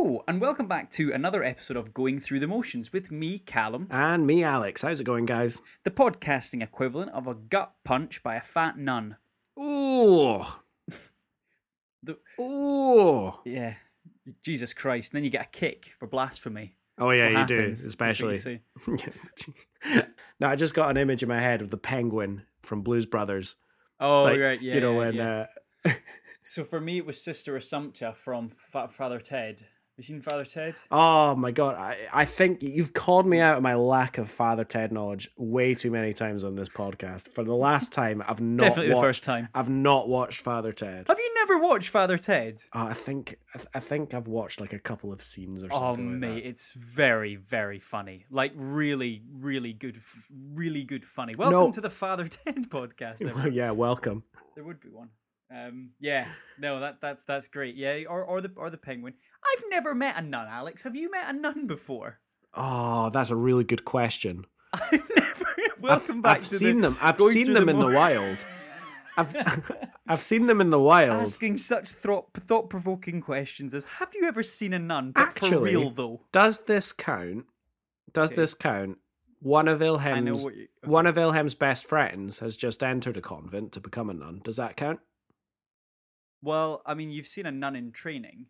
Hello, and welcome back to another episode of Going Through the Motions with me, Callum, And me, Alex. How's it going, guys? the podcasting equivalent of a gut punch by a fat nun. Ooh. The- Ooh. Yeah, Jesus Christ. And then you get a kick for blasphemy. Oh, yeah, What you happens? do, That's what you especially. no, I just got an image in my head of the penguin from Blues Brothers. Oh, Like, right, yeah. you know, yeah, when. yeah. Uh, So for me, it was Sister Assumpta from Fa- Father Ted. Have you seen Father Ted? oh, my God. I, I think you've called me out on my lack of Father Ted knowledge way too many times on this podcast. For the last time, I've not Definitely the first time. I've not watched Father Ted. Have you never watched Father Ted? Uh, I think I, th- I think I've watched like a couple of scenes or Oh, something. like mate, it's very, very funny. Like, really, really good, really good funny. Welcome No. to the Father Ted podcast. that. everyone. yeah, welcome. There would be one. Um, yeah, no, that that's that's great. Yeah, or or the or the penguin. I've never met a nun, Alex. Have you met a nun before? Oh, that's a really good question. I've never. Welcome I've, back I've to seen the, them. I've seen them the in the wild. I've I've seen them in the wild. Asking such thought thought provoking questions as Have you ever seen a nun? But for Actually, real though. Does this count? Does Okay. this count? One of I know Wilhelm's what you. one of Wilhelm's best friends has just entered a convent to become a nun. Does that count? Well, I mean, you've seen a nun in training.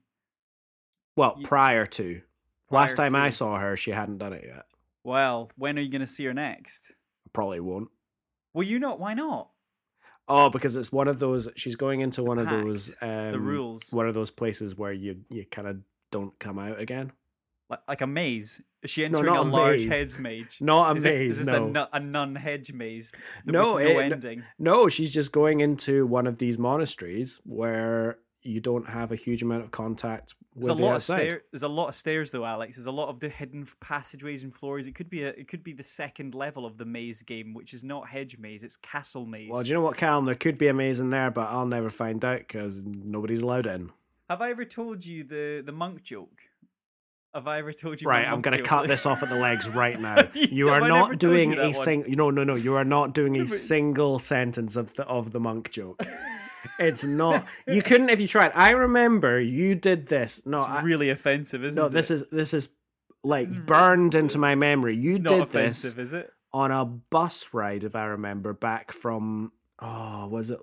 Well, You- prior to. Last prior time I saw her, she hadn't done it yet. Well, when are you going to see her next? I probably won't. Well, you not. Why not? Oh, because it's one of those. She's going into one of those. Um, the rules, One of those places where you you kind of don't come out again. Like, like a maze. Is she No, entering not a a large maze. hedge mage? Not a is this, is this no. a, nu- a nun hedge maze? No, no it- eh, ending. No, she's just going into one of these monasteries where you don't have a huge amount of contact with There's a the lot outside. of stairs. There's a lot of stairs, though, Alex. There's a lot of the hidden passageways and floors. It could be a. It could be the second level of the maze game, which is not hedge maze. It's castle maze. Well, do you know what, Callum? There could be a maze in there, but I'll never find out because nobody's allowed in. Have I ever told you the the monk joke? Have I ever told you? Right, I'm going to cut this off at the legs right now. You- You are not doing a single. No, no, no. You are not doing a single sentence of the of the monk joke. It's not. You couldn't if you tried. I remember you did this. No, It's I, really offensive, isn't no. it? No, this is this is like It's burned into my memory. You did offensive, this is it? on a bus ride, if I remember, back from oh, was it?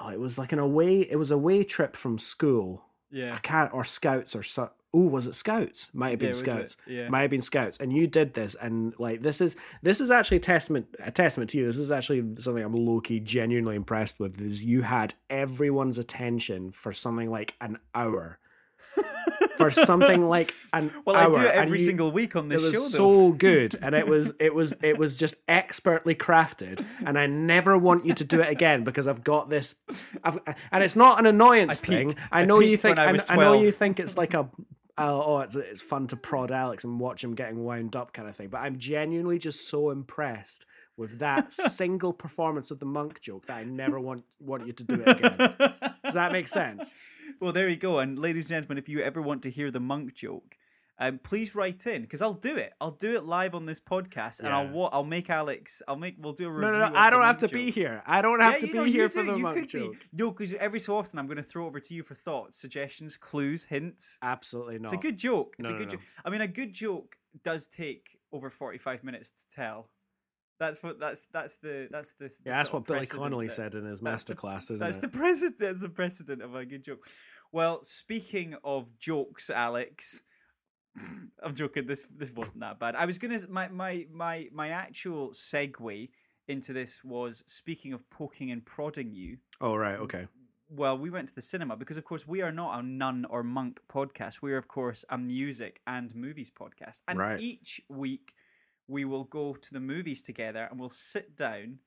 Oh, it was like an away. It was a away trip from school. I Yeah. can't or scouts or so. Oh, was it scouts? Might have been it? scouts. Yeah. Might have been scouts, and you did this, and like this is this is actually a testament a testament to you. This is actually something I'm low key genuinely impressed with. Is you had everyone's attention for something like an hour. for something like an Well, hour, I do it every you- single week on it this was show, so good and it was it was it was just expertly crafted and i never want you to do it again because i've got this I've, and it's not an annoyance I thing i I know you think I I, know you think it's like a oh, oh it's, it's fun to prod alex and watch him getting wound up kind of thing. But i'm genuinely just so impressed with that single performance of the monk joke that i never want want you to do it again. Does that make sense? Well, there you go. And ladies and gentlemen, if you ever want to hear the monk joke, um, please write in because I'll do it. I'll do it live on this podcast, and I'll wa- I'll make Alex. I'll make. We'll do a review. no no no i don't have to be here i don't have Yeah, to be know, here do, for the you monk joke Be. No, because every so often I'm going to throw over to you for thoughts, suggestions, clues, hints. absolutely not It's a good joke. It's No, a good no. joke. I mean, a good joke does take over 45 minutes to tell. That's what. That's that's the that's the. the Yeah, that's what Billy Connolly that- said in his the- masterclass, isn't That's it? the precedent. That's the precedent of a good joke. Well, speaking of jokes, Alex, I'm joking. This this wasn't that bad. I was gonna my my my my actual segue into this was speaking of poking and prodding you. Oh right, okay. Well, we went to the cinema because, of course, we are not a nun or monk podcast. We are, of course, a music and movies podcast. And Right. each week we will go to the movies together and we'll sit down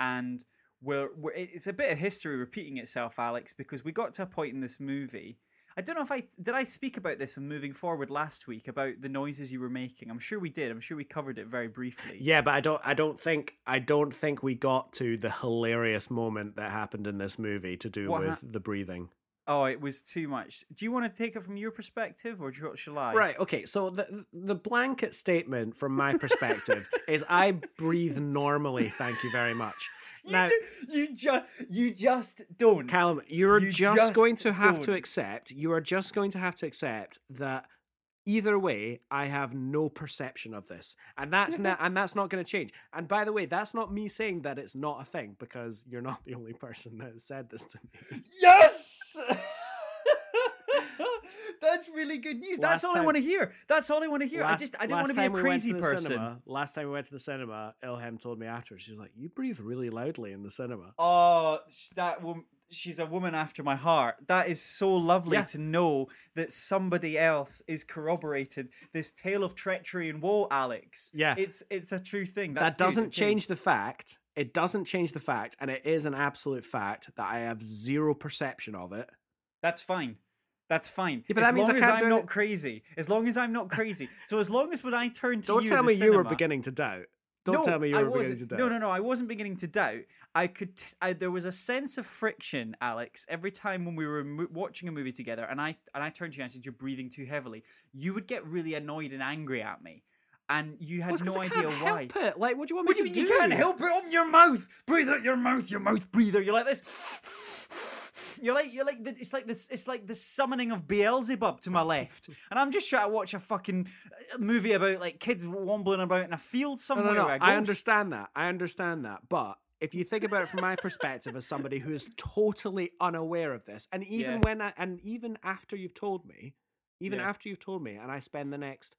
and we're, we're it's a bit of history repeating itself, Alex, because we got to a point in this movie. I don't know if I did I speak about this in moving forward last week about the noises you were making. I'm sure we did. I'm sure we covered it very briefly. Yeah, but I don't I don't think I don't think we got to the hilarious moment that happened in this movie to do What with hap- the breathing. Oh, it was too much. Do you want to take it from your perspective, or do you, shall I? Right. Okay. So the the blanket statement from my perspective is I breathe normally. Thank you very much. You, do, you just you just don't. Callum, you're You just, going to have to don't. accept. You are just going to have to accept that either way, I have no perception of this, and that's not and that's not going to change. And by the way, that's not me saying that it's not a thing because you're not the only person that has said this to me. Yes. That's really good news. Last That's all I want to hear. That's all I want to hear. I just I didn't want to be a time we crazy the person. Cinema, last time we went to the cinema, Ilham told me after. She's like, "You breathe really loudly in the cinema." Oh, that woman. She's a woman after my heart. That is so lovely Yeah. to know that somebody else is corroborated this tale of treachery and woe, Alex. Yeah. it's it's a true thing. That's that doesn't change the fact. It doesn't change the fact, and it is an absolute fact that I have zero perception of it. That's fine. That's fine. Yeah, but as that means long I as I'm not it- crazy. As long as I'm not crazy. So as long as when I turn to Don't you, tell me the you were beginning to doubt. Don't no, tell me you were beginning to doubt. No, no, no. I wasn't beginning to doubt. I could. T- I, there was a sense of friction, Alex, every time when we were mo- watching a movie together, and I and I turned to you and I said, "You're breathing too heavily." You would get really annoyed and angry at me, and you had Well, no idea can't why. help it. Like, what do you want What do me you mean do? you can't help it? Open your mouth. Breathe out your mouth. Your mouth breather. You're like this. You're like you're like the, it's like this it's like the summoning of Beelzebub to my left, and I'm just trying to watch a fucking uh, movie about like kids wombling about in a field somewhere. no, no. a I understand that. I understand that. But if you think about it from my perspective as somebody who is totally unaware of this, and even Yeah. when I, and even after you've told me, even Yeah. after you've told me, and I spend the next,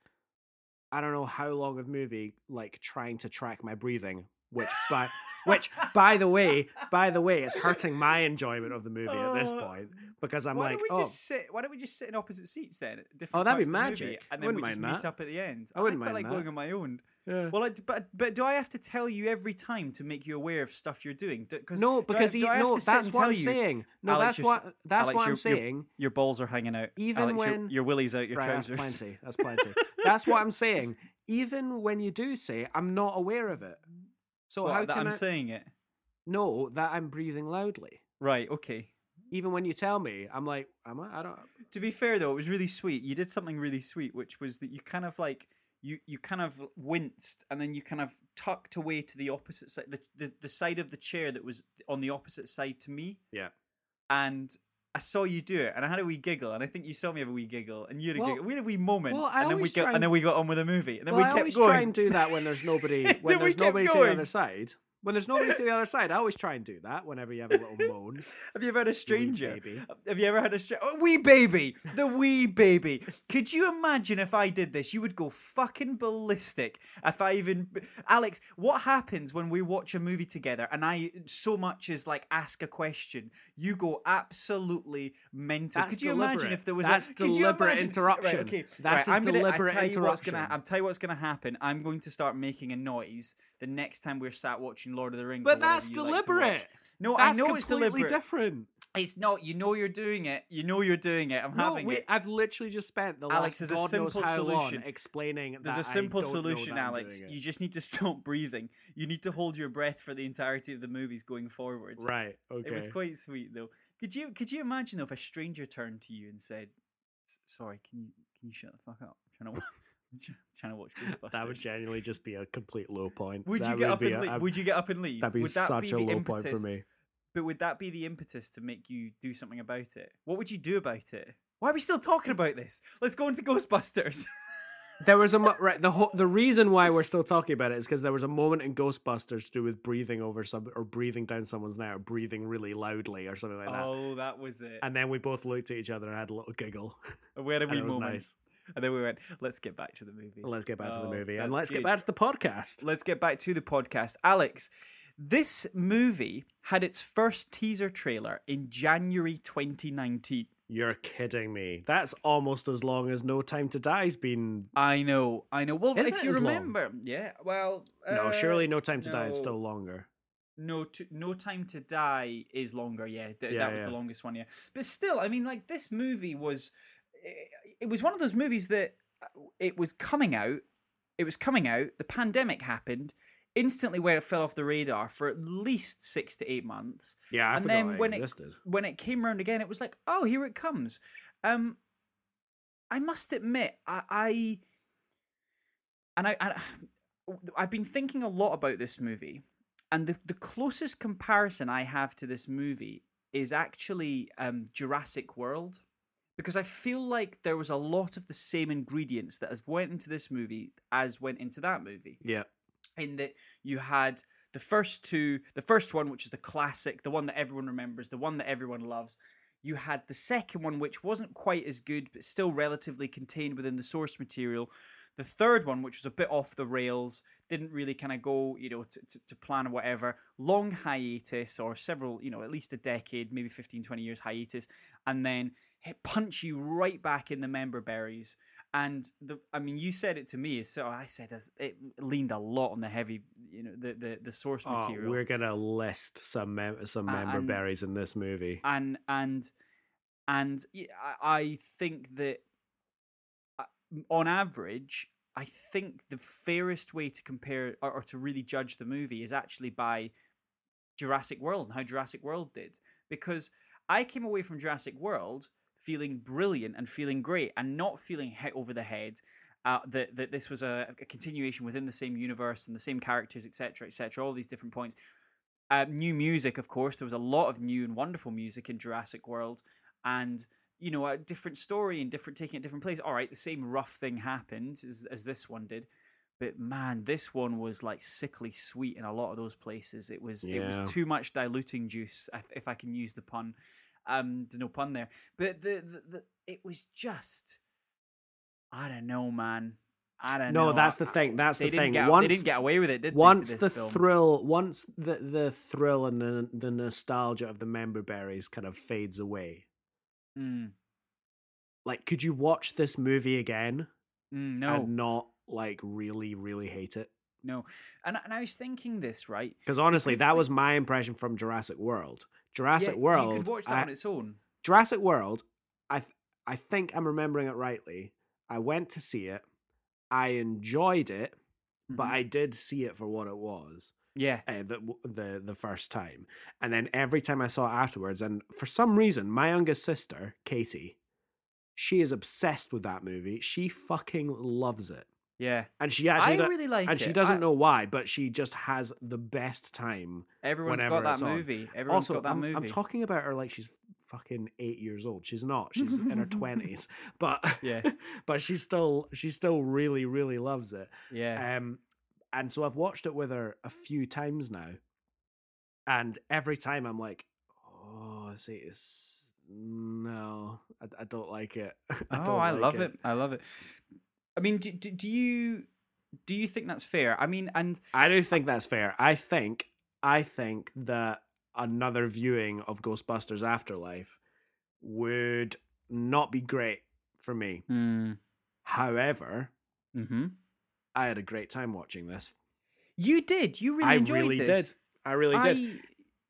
I don't know how long of movie like trying to track my breathing, which by which by the way, by the way, it's hurting my enjoyment of the movie at this Uh, point because I'm why like, don't we oh, just sit? Why don't we just sit in opposite seats then? at different Oh, that'd be the movie, magic. and I then we wouldn't just meet that. up at the end. I wouldn't quite mind like going on my own. yeah. Well, I, but but do I have to tell you every time to make you aware of stuff you're doing? Cause no, do I- because do he, no, that's what I'm you, saying. No, Alex, that's what that's Alex, what I'm saying. Your balls are hanging out. Even Alex, your- when- your, willy's out your right, trousers. that's plenty. That's plenty. that's what I'm saying. Even when you do say, I'm not aware of it. So What, how that can I'm I saying it? know that I'm breathing loudly? Right. Okay. Even when you tell me, I'm like, am I? I don't. To be fair though, it was really sweet. You did something really sweet, which was that you kind of like you you kind of winced and then you kind of tucked away to the opposite side, the, the the side of the chair that was on the opposite side to me. Yeah. And I saw you do it, and I had a wee giggle, and I think you saw me have a wee giggle, and you had a Well- giggle. We had a wee moment, well, I and then we got, try and then we got on with the movie, and then well, we I kept always going. try and do that when there's nobody. When there's nobody to the other side. When there's nobody to the other side, I always try and do that. Whenever you have a little moan, Have you ever had a stranger? baby. Have you ever had a stranger? Oh, wee baby, the wee baby. Could you imagine if I did this? You would go fucking ballistic. If I even, Alex, what happens when we watch a movie together and I so much as like ask a question? You go absolutely mental. That's could you imagine if there was That's a deliberate imagine- interruption. Right, okay, That right, I'm gonna, deliberate I tell you what's gonna. interruption. I'm tell you what's gonna happen. I'm going to start making a noise the next time we're sat watching Lord of the Rings. but that's you like deliberate. No, That's I know it's completely deliberate. different. It's not. You know you're doing it. You know you're doing it. I'm No, having wait, it. I've literally just spent the Alex, last God knows how solution. long explaining There's a simple solution, Alex. You just need to stop breathing. You need to hold your breath for the entirety of the movies going forward. Right. Okay. It was quite sweet though. Could you could you imagine though if a stranger turned to you and said, "Sorry, can you can you shut the fuck up? I'm trying to trying to watch Ghostbusters." that would genuinely just be a complete low point. Would That you get up and leave? Would you get up and leave? That'd be would that such be a low impetus? point for me. But would that be the impetus to make you do something about it? What would you do about it? Why are we still talking about this? Let's go into Ghostbusters. There was a mo- right. The whole, the reason why we're still talking about it is because there was a moment in Ghostbusters to do with breathing over some or breathing down someone's neck or breathing really loudly or something like that. oh, that was it. And then we both looked at each other and had a little giggle. we had a wee it was moment. nice. And then we went, let's get back to the movie. Let's get back to the Oh, movie and let's get back to the podcast. Let's get back to the podcast. Alex, this movie had its first teaser trailer in January 2019. You're kidding me. That's almost as long as No Time to Die's been. I know, I know. Well, Is if it you as long? remember, yeah. Well, No, uh, surely No Time to Die is still longer. No, no time to die is longer. Yeah, Th- Yeah, that was yeah. the longest one. Yeah, but still, I mean, like this movie was, it, it was one of those movies that uh, it was coming out. It was coming out. The pandemic happened. instantly where it fell off the radar for at least six to eight months. Yeah, I And then it when it- existed. When it came around again, it was like, oh, here it comes. Um, I must admit, I, I and I, I I've been thinking a lot about this movie, and the the closest comparison I have to this movie is actually um, Jurassic World, because I feel like there was a lot of the same ingredients that has went into this movie as went into that movie Yeah, in that you had the first two, the first one, which is the classic, the one that everyone remembers, the one that everyone loves. You had the second one, which wasn't quite as good, but still relatively contained within the source material. The third one, which was a bit off the rails, didn't really kind of go, you know, to, to, to plan or whatever. Long hiatus or several, you know, at least a decade, maybe 15, 20 years hiatus. And then punch you right back in the member berries. And the I mean you said it to me so I said as it leaned a lot on the heavy you know the the, the source oh, material. we're gonna list some mem- some member and- berries in this movie. and and and I think that uh, on average I think the fairest way to compare or, or to really judge the movie is actually by Jurassic World and how Jurassic World did. Because I came away from Jurassic World feeling brilliant and feeling great and not feeling hit over the head uh, that that this was a, a continuation within the same universe and the same characters etc etc all these different points. Uh, new music of course there was a lot of new and wonderful music in Jurassic World and you know a different story and different taking it different place. All right the same rough thing happened as, as this one did but man this one was like sickly sweet in a lot of those places. It was it was too much diluting juice if- if i can use the pun um no pun there but the, the, the it was just i don't know man i don't know No, that's the thing. That's they the thing. get, once they didn't get away with it did once the film? thrill, once the the thrill and the the nostalgia of the member berries kind of fades away. Mm, Like, could you watch this movie again mm, no and not like really really hate it? no and, and i was thinking this right Because honestly, that was my impression from Jurassic World. Jurassic Yeah, World. you could watch that I- on its own Jurassic World, I th- I think I'm remembering it rightly. I went to see it. I enjoyed it, but Mhm. I did see it for what it was yeah uh, the the the first time, and then every time I saw it afterwards, and for some reason, my youngest sister Katie, she is obsessed with that movie. She fucking loves it, yeah and she actually i do- really like and it she doesn't I- know why, but she just has the best time Everyone's got that on. movie everyone's also, got that I'm, movie I'm talking about her like she's fucking eight years old. She's not. She's in her twenties, but Yeah. but she still she still really really loves it. yeah Um, and so I've watched it with her a few times now, and every time I'm like, oh, see, it's no, I, I don't like it. I oh, I like love it. I love it. I mean, do, do, do you do you think that's fair? I mean, and I do think that's fair. I think I think that another viewing of Ghostbusters Afterlife would not be great for me. However, mm-hmm. I had a great time watching this. you did. You really I enjoyed really this. did. I really did.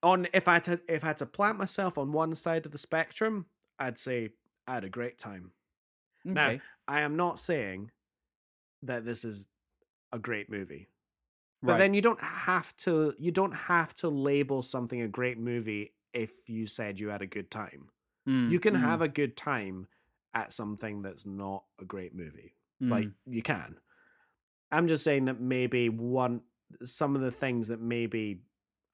On if I had to, if I had to plant myself on one side of the spectrum, I'd say I had a great time. Now. I am not saying that this is a great movie. But right. then you don't have to you don't have to label something a great movie if you said you had a good time. Mm, You can mm, have a good time at something that's not a great movie. Like mm. you can. I'm just saying that maybe one some of the things that maybe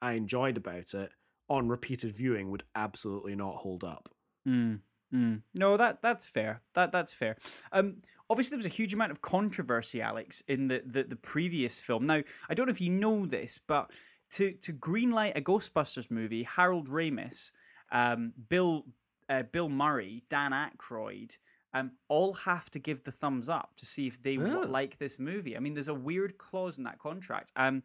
I enjoyed about it on repeated viewing would absolutely not hold up. Mm, mm. No, that that's fair. That that's fair. Um, obviously there was a huge amount of controversy, Alex, in the the, the previous film. Now, I don't know if you know this, but to to greenlight a Ghostbusters movie, Harold Ramis, um, Bill uh, Bill Murray, Dan Aykroyd. Um, all have to give the thumbs up to see if they Oh. like this movie. I mean, there's a weird clause in that contract. Um,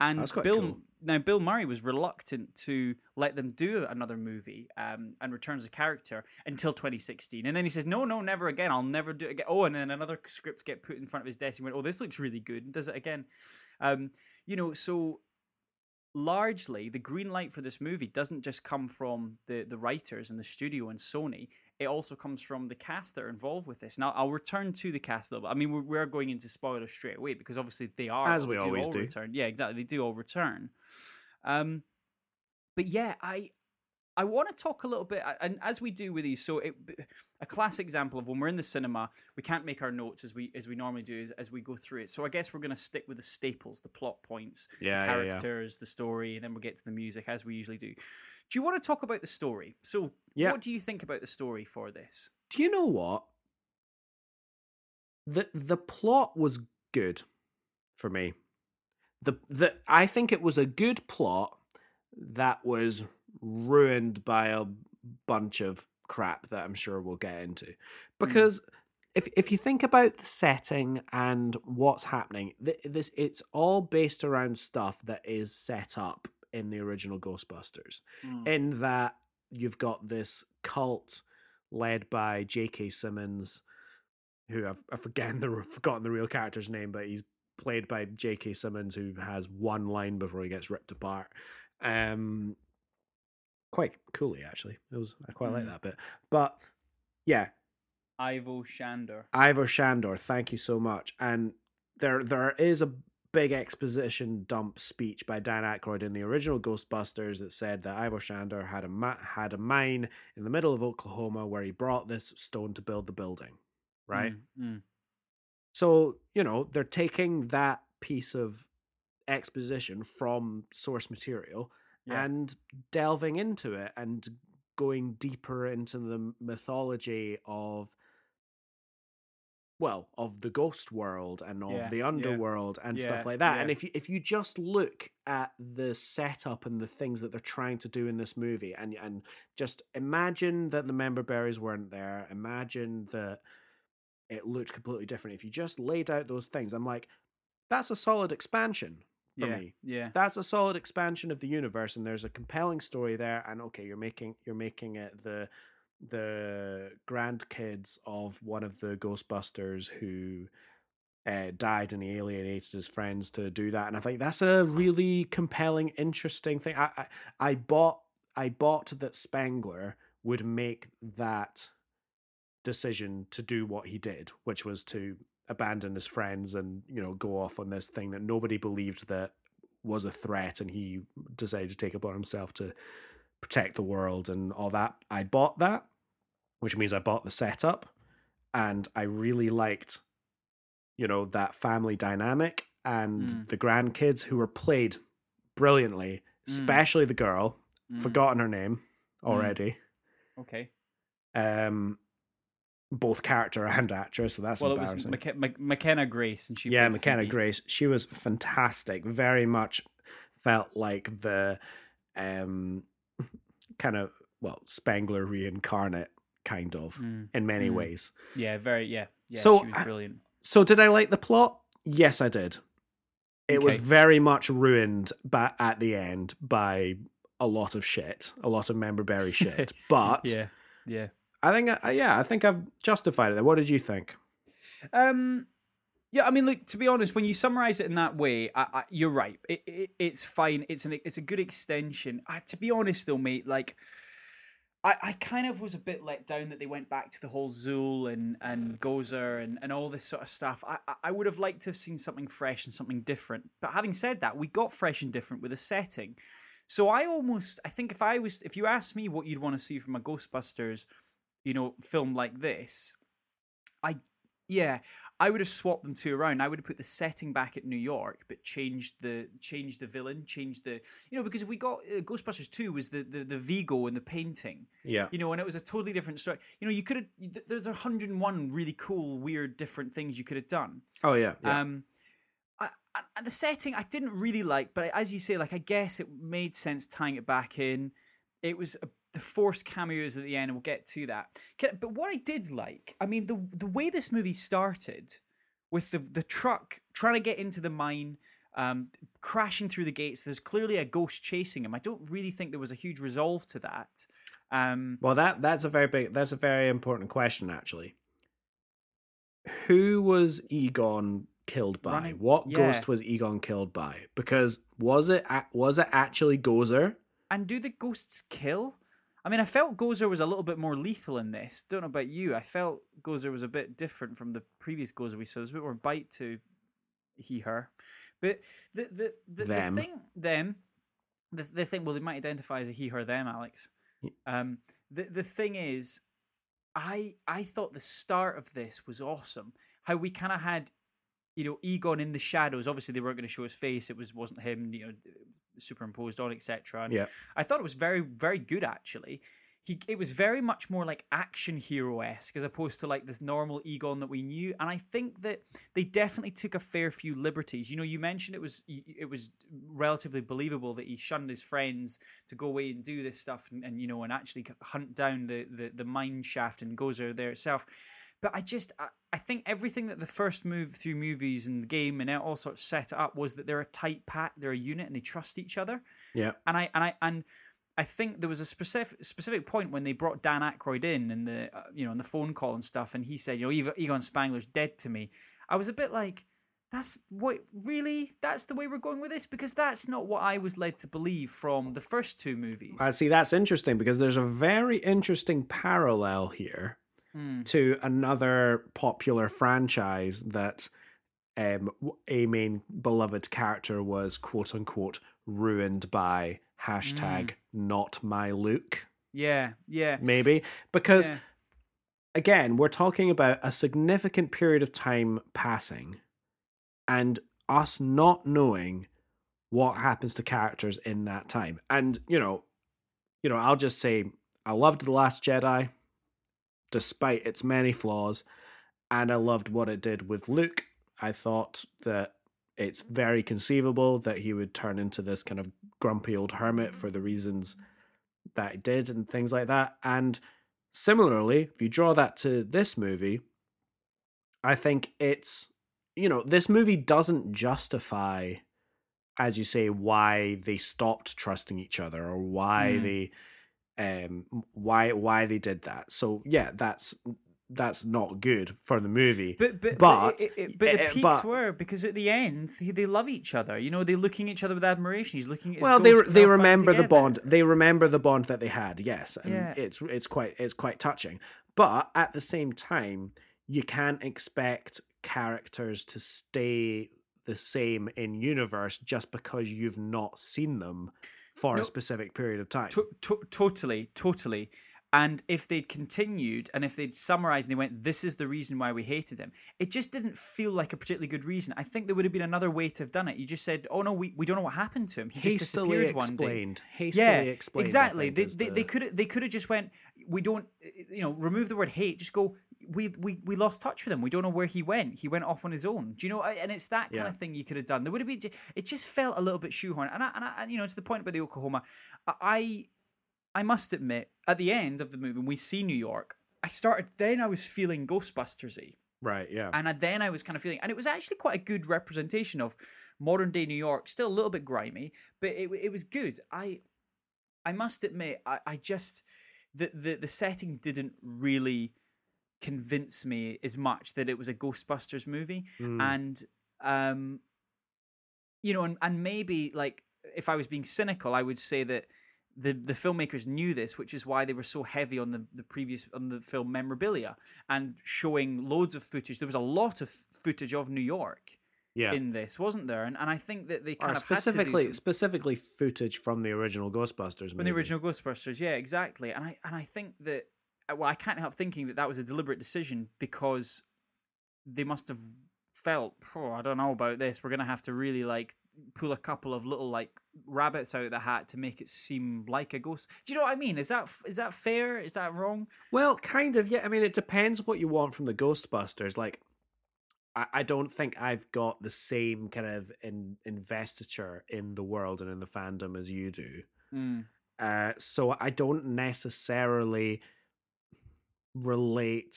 and Bill cool. now Bill Murray was reluctant to let them do another movie um, and returns the character until 2016, and then he says, "No, no, never again. I'll never do it again." Oh, and then another script get put in front of his desk. He went, "Oh, this looks really good," and does it again. Um, you know, so largely the green light for this movie doesn't just come from the the writers and the studio and Sony. It also comes from the cast that are involved with this. Now, I'll return to the cast a little bit. I mean, we're, we're going into spoilers straight away because obviously they are As we do always all do. Return. Yeah, exactly. They do all return. Um, but yeah, I I want to talk a little bit, and as we do with these, so it, a classic example of when we're in the cinema, we can't make our notes as we as we normally do as, as we go through it. So I guess we're going to stick with the staples, the plot points, Yeah, the yeah, yeah. characters, the story, and then we'll get to the music as we usually do. Do you want to talk about the story? So, Yeah. what do you think about the story for this? Do you know what? The the plot was good for me. The the I think it was a good plot that was ruined by a bunch of crap that I'm sure we'll get into. Hmm. Because if if you think about the setting and what's happening, th- this it's all based around stuff that is set up in the original Ghostbusters Mm. in that you've got this cult led by J.K. Simmons, who I've, I've forgotten the forgotten the real character's name, but he's played by J.K. Simmons, who has one line before he gets ripped apart. Um, quite coolly, actually. It was I quite like Mm. that bit, but yeah, Ivo Shandor. Ivo Shandor, thank you so much. And there there is a big exposition dump speech by Dan Aykroyd in the original Ghostbusters that said that Ivor Shandor had a ma- had a mine in the middle of Oklahoma where he brought this stone to build the building, right? Mm, mm. So, you know, they're taking that piece of exposition from source material Yeah. and delving into it and going deeper into the mythology of well of the ghost world and of Yeah, the yeah, underworld and yeah, stuff like that. and if you if you just look at the setup and the things that they're trying to do in this movie and and just imagine that the member berries weren't there imagine that it looked completely different. If you just laid out those things i'm like that's a solid expansion for yeah, me. yeah, that's a solid expansion of the universe and there's a compelling story there and okay you're making you're making it the the grandkids of one of the ghostbusters who uh, died and he alienated his friends to do that and i think that's a really compelling interesting thing. I i, I bought i bought that Spengler would make that decision to do what he did which was to abandon his friends and you know go off on this thing that nobody believed that was a threat and he decided to take upon himself to protect the world and all that. I bought that which means i bought the setup and i really liked you know that family dynamic and Mm. the grandkids who were played brilliantly Mm. especially the girl mm, forgotten her name already Okay. um both character and actress so that's Well, it was embarrassing McK- McKenna Grace, and she yeah, McKenna Phoebe. Grace. She was fantastic. Very much felt like the um kind of well Spengler reincarnate, kind of Mm, in many Mm. ways. Yeah, very. Yeah, yeah. So, she was I- brilliant. So did I like the plot? Yes, I did. It was very much ruined, but at the end by a lot of shit, a lot of memberberry shit. But Yeah, yeah. I think, I, yeah, I think I've justified it. What did you think? Um, yeah, I mean, look. To be honest, when you summarize it in that way, I, I, you're right. It, it, it's fine. It's an it's a good extension. I, to be honest, though, mate, like. I, I kind of was a bit let down that they went back to the whole Zuul and, and Gozer and, and all this sort of stuff. I, I- would have liked to have seen something fresh and something different. But having said that, we got fresh and different with a setting. So I almost I think if I was if you asked me what you'd want to see from a Ghostbusters, you know, film like this, I yeah, I would have swapped them two around. I would have put the setting back at New York, but changed the changed the villain, changed the you know because if we got uh, Ghostbusters two was the, the the Vigo and the painting, Yeah. you know, and it was a totally different story. You know, you could have there's a hundred and one really cool, weird, different things you could have done. Oh, yeah. yeah. Um, I, I- and the setting I didn't really like, but as you say, like I guess it made sense tying it back in. It was a, the forced cameos at the end, and we'll get to that. But what I did like, I mean, the the way this movie started with the the truck trying to get into the mine. Um, crashing through the gates. There's clearly a ghost chasing him. I don't really think there was a huge resolve to that. Um, Well, that that's a very big that's a very important question actually. Who was Egon killed by? What yeah. ghost was Egon killed by? Because was it was it actually Gozer? And do the ghosts kill? I mean, I felt Gozer was a little bit more lethal in this. Don't know about you. I felt Gozer was a bit different from the previous Gozer we saw. There's a bit more bite to he, her. But the the the, the thing them the the thing well they might identify as a he, her, them, Alex. Um the the thing is I I thought the start of this was awesome. How we kind of had you know Egon in the shadows. Obviously they weren't going to show his face. It was wasn't him, you know, superimposed on etc. And Yeah. I thought it was very, very good actually. He, it was very much more like action hero esque as opposed to like this normal Egon that we knew. And I think that they definitely took a fair few liberties. You know, you mentioned it was it was relatively believable that he shunned his friends to go away and do this stuff and, and you know and actually hunt down the the, the mine shaft and Gozer there itself. But I just I, I think everything that the first move through movies and the game and all sorts set up was that they're a tight pack, they're a unit, and they trust each other Yeah. and I and I and I think there was a specific specific point when they brought Dan Aykroyd in and the uh, you know on the phone call and stuff, and he said, you know, Egon- Egon Spengler's dead to me. I was a bit like, that's what really that's the way we're going with this because that's not what I was led to believe from the first two movies. I see that's interesting because there's a very interesting parallel here Hmm. to another popular franchise that um, a main beloved character was quote unquote ruined by hashtag not my Luke, Yeah, yeah, maybe. Because yeah. again, we're talking about a significant period of time passing and us not knowing what happens to characters in that time. And, you know, you know, I'll just say I loved The Last Jedi despite its many flaws, and I loved what it did with Luke. I thought that it's very conceivable that he would turn into this kind of grumpy old hermit for the reasons that it did and things like that. And similarly, if you draw that to this movie, I think it's, you know, this movie doesn't justify, as you say, why they stopped trusting each other or why Mm. they um why why they did that. So yeah, that's that's not good for the movie. But but But- it, it, but the eh, peaks but- were because at the end they, they love each other. You know, they're looking at each other with admiration. He's looking at his well, they they remember the bond. They remember the bond that they had. Yes, and Yeah. it's it's quite it's quite touching. But at the same time, you can't expect characters to stay the same in universe just because you've not seen them for No. a specific period of time. To- to- totally, totally. And if they'd continued and if they'd summarized and they went, this is the reason why we hated him, it just didn't feel like a particularly good reason. I think there would have been another way to have done it. You just said, oh no, we, we don't know what happened to him. He just Hastily disappeared one day. explained. Hastily Yeah, explained. Exactly. They, they, they the- could they could have just went. We don't, you know, remove the word hate. Just go. We we we lost touch with him. We don't know where he went. He went off on his own. Do you know? And it's that kind Yeah. of thing you could have done. There would have been. It just felt a little bit shoehorned. And I, and I, you know, to the point about the Oklahoma, I I must admit, at the end of the movie, when we see New York, I started. Then I was feeling Ghostbustersy right. Yeah. and I- then I was kind of feeling, and it was actually quite a good representation of modern day New York. Still a little bit grimy, but it it was good. I I must admit, I, I just the, the the setting didn't really convince me as much that it was a Ghostbusters movie, Mm. and um, you know, and and maybe like if I was being cynical, I would say that. The, the filmmakers knew this, which is why they were so heavy on the, the previous on the film memorabilia and showing loads of footage. There was a lot of footage of New York yeah. in this, wasn't there? And and I think that they kind or of had to do specifically specifically footage from the original Ghostbusters from the original Ghostbusters. Yeah, exactly. And I and I think that well, I can't help thinking that that was a deliberate decision because they must have felt, oh, I don't know about this. We're gonna have to really like pull a couple of little like rabbits out of the hat to make it seem like a ghost. Do you know what I mean? Is that is that fair? Is that wrong? Well, kind of, yeah. I mean, it depends what you want from the Ghostbusters. Like, I, I don't think I've got the same kind of in, investiture in the world and in the fandom as you do. Mm. Uh, so I don't necessarily relate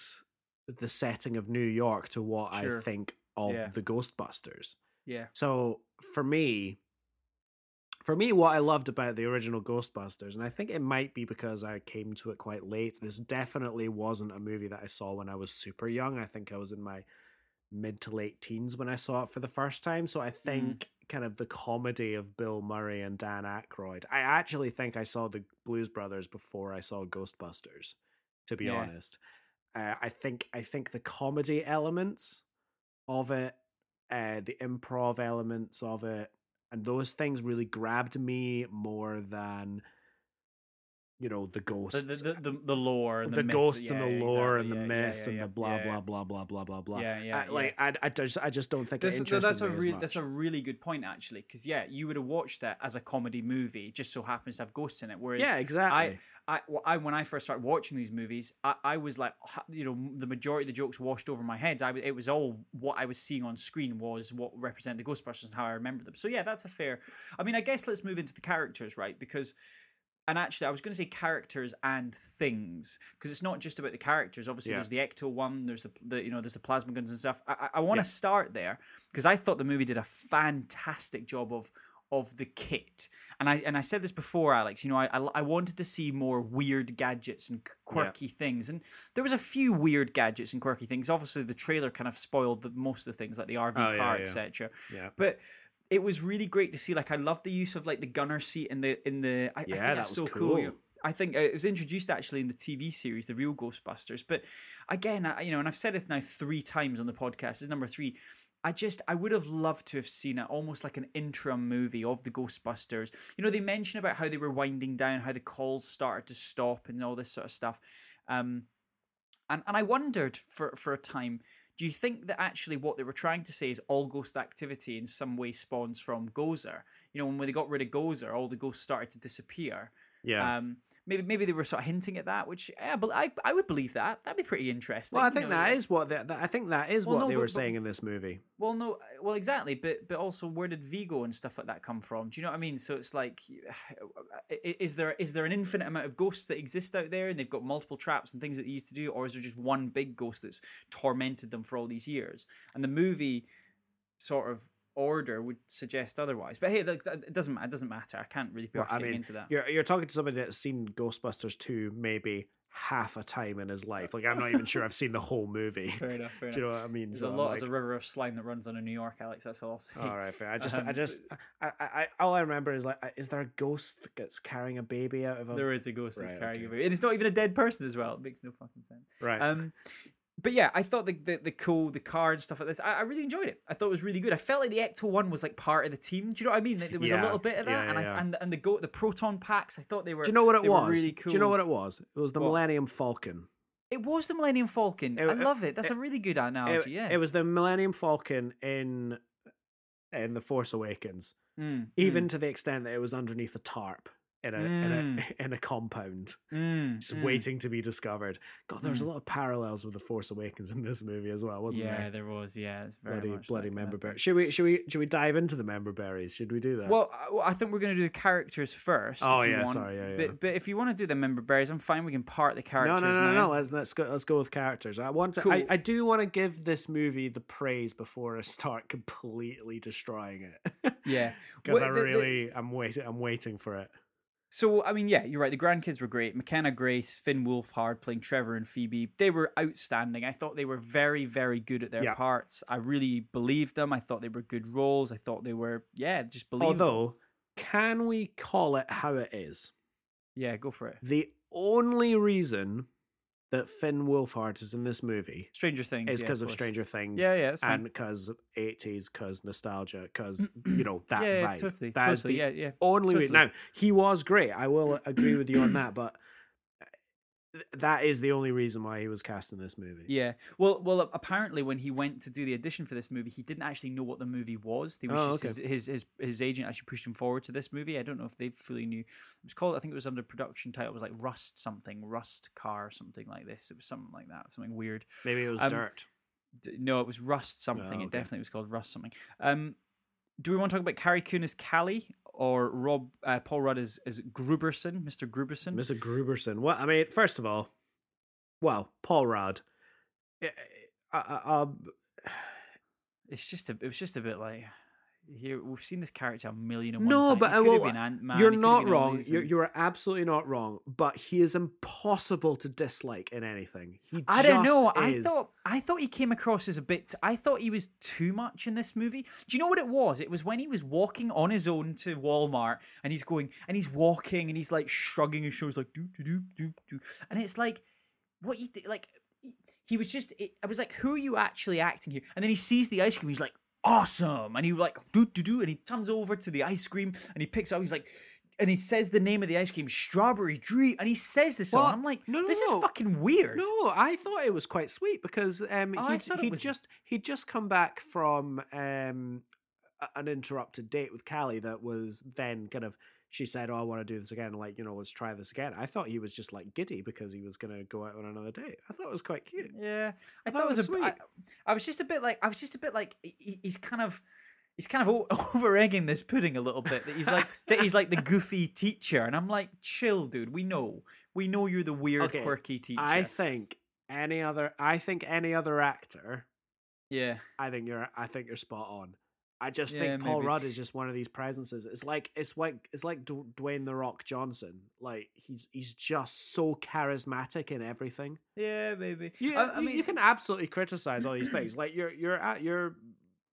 the setting of New York to what Sure. I think of Yeah. the Ghostbusters. Yeah. So for me, for me, what I loved about the original Ghostbusters, and I think it might be because I came to it quite late. This definitely wasn't a movie that I saw when I was super young. I think I was in my mid to late teens when I saw it for the first time. So I mm-hmm. think kind of the comedy of Bill Murray and Dan Aykroyd. I actually think I saw the Blues Brothers before I saw Ghostbusters. To be Yeah. honest, uh, I think I think the comedy elements of it, uh, the improv elements of it, and those things really grabbed me more than you know the The, ghosts. the, the, the, the lore, the, the, myth- ghosts and the lore exactly, and the yeah, yeah, myths yeah, and yeah, the blah blah blah blah blah blah blah. Yeah, yeah, I, like I, I just I just don't think That's, it no, interested that's a me as much. that's a really good point actually because yeah you would have watched that as a comedy movie just so happens to have ghosts in it whereas yeah, exactly. I, well, I when I first started watching these movies, I, I was like, you know, the majority of the jokes washed over my head. I, it was all what I was seeing on screen was what represented the Ghostbusters and how I remember them. So yeah, that's a fair. I mean, I guess let's move into the characters, right? Because, and actually, I was going to say characters and things because it's not just about the characters. Obviously, Yeah. there's the Ecto one, there's the, the you know, there's the plasma guns and stuff. I, I, want to Yeah. start there because I thought the movie did a fantastic job of of the kit. And I and I said this before, Alex. You know, I I, I wanted to see more weird gadgets and quirky things, and there was a few weird gadgets and quirky things. Obviously, the trailer kind of spoiled the, most of the things, like the RV Oh, yeah, car, yeah. etc. yeah, But it was really great to see. Like, I love the use of like the gunner seat in the in the. I, I think Yeah, that that's was so cool. cool. I think uh, it was introduced actually in the TV series, the real Ghostbusters. But again, I, you know, and I've said this now three times on the podcast. This is number three. I just I would have loved to have seen it almost like an interim movie of the Ghostbusters. You know, they mention about how they were winding down, how the calls started to stop, and all this sort of stuff. Um, and and I wondered for for a time, do you think that actually what they were trying to say is all ghost activity in some way spawns from Gozer? You know, when they got rid of Gozer, all the ghosts started to disappear. yeah. Um, maybe maybe they were sort of hinting at that, which yeah, but I I would believe that. That'd be pretty interesting. well, I you think know, that is what they, that, I think that is Well, what no, they but- were but- saying in this movie. Well, no, well, exactly, but but also, where did Vigo and stuff like that come from? Do you know what I mean? So it's like, is there is there an infinite amount of ghosts that exist out there, and they've got multiple traps and things that they used to do, or is there just one big ghost that's tormented them for all these years? And the movie sort of order would suggest otherwise. But hey, look, it doesn't matter. it doesn't matter. I can't really be Well, I mean, into that. You're you're talking to somebody that's seen Ghostbusters two maybe half a time in his life. Like I'm not even sure I've seen the whole movie. Fair enough. Fair Do you enough. know what I mean? There's So, a lot. like- There's a river of slime that runs under New York, Alex. That's all I'll say. All right, fair. I just, Um, I just, I, I, I, all I remember is like, is there a ghost that's carrying a baby out of a? There is a ghost that's carrying okay. a baby, and it's not even a dead person as well. It makes no fucking sense. right. Um, but yeah, I thought the, the the cool the car and stuff like this. I, I really enjoyed it. I thought it was really good. I felt like the Ecto one was like part of the team. Do you know what I mean? Like, there was a little bit of that, yeah, and yeah. I and and the go the proton packs. I thought they were. Do you know what it was? really cool. Do you know what it was? It was the What? Millennium Falcon. It was the Millennium Falcon. It- I love it. That's it- a really good It, analogy. yeah. it was the Millennium Falcon in in the Force Awakens, Mm, even to the extent that it was underneath a tarp in a in Mm. a in a compound, mm, just mm. waiting to be discovered. God, there's a Mm. lot of parallels with the Force Awakens in this movie as well, wasn't Yeah, there? Yeah, there was. Yeah, it's very Bloody bloody like member berries. Should we should we should we dive into the member berries? Should we do that? Well, I- think we're going to do the characters first. Oh, yeah, sorry, yeah, yeah. But, but if you want to do the member berries, I'm fine. We can part the characters. no, no, no, now. no. Let's let's go. Let's go with characters. I want to. I, Cool. I do want to give this movie the praise before I start completely destroying it. Yeah, because I the- the- really, I'm waiting. I'm waiting for it. So I mean, yeah, you're right. The grandkids were great. McKenna Grace, Finn Wolfhard playing Trevor and Phoebe. They were outstanding. I thought they were very, very good at their Yeah. parts. I really believed them. I thought they were good roles. I thought they were, yeah, just believe. Although, can we call it how it is? yeah, go for it. The only reason that Finn Wolfhard is in this movie Stranger Things is yeah, because of. Stranger Things. Yeah, yeah, fine. and because 80s, because nostalgia, because you know that yeah, yeah, vibe. totally, That's totally. the Yeah, yeah. only totally. Now he was great. I will agree with you on that, but that is the only reason why he was cast in this movie. Yeah. Well, well. Apparently, when he went to do the audition for this movie, he didn't actually know what the movie was. He was Oh, just his, his his his agent actually pushed him forward to this movie. I don't know if they fully knew. It was called. I think it was under production title. It was like Rust something, Rust Car, something like this. It was something like that. Something weird. Maybe it was Um, dirt. D- No, it was Rust something. Oh, It definitely was called Rust something. Um, do we want to talk about Carrie Coon as Callie or Rob uh, Paul Rudd as as Grooberson, Mr. Grooberson? Mr. Grooberson. Well, I mean, first of all, well, Paul Rudd. eh, Uh, uh, um, It's just a. It was just a bit like. Here we've seen this character a million and one No, times. but He uh, could have well, Ant-Man, you're he could have not wrong. these You're, you're absolutely not wrong. But he is impossible to dislike in anything. He I don't know. just I thought I thought he came across as a bit. I thought he was too much in this movie. Do you know what it was? It was when he was walking on his own to Walmart, and he's going and he's walking and he's like shrugging his shoulders, like do do do do do, and it's like, what you like? He was just. It, I was like, who are you actually acting here? And then he sees the ice cream. He's like, awesome, and he like do do do, and he turns over to the ice cream and he picks up. He's like. And he says the name of the ice cream, Strawberry Dream, and he says this Well. I'm like, no, no, this no. is fucking weird. No, I thought it was quite sweet because um, Oh, he'd, he'd was- just he'd just come back from um, an interrupted date with Callie that was then kind of she said, "Oh, I want to do this again. Like you know, let's try this again." I thought he was just like giddy because he was going to go out on another date. I thought it was quite cute. Yeah, I, thought thought it was, was sweet. I was just a bit like I was just a bit like he- he, he's kind of he's kind of over egging this pudding a little bit. That he's like that he's like the goofy teacher, and I'm like, chill, dude. We know, we know you're the weird, Okay, quirky teacher. I think any other, I think any other actor, yeah, I think you're, I think you're spot on. I just Yeah, think Paul maybe. Rudd is just one of these presences. It's like it's like it's like Dwayne the Rock Johnson. Like he's he's just so charismatic in everything. yeah, maybe. You, I, I mean, you can absolutely criticize all these things. Like you're you're at you're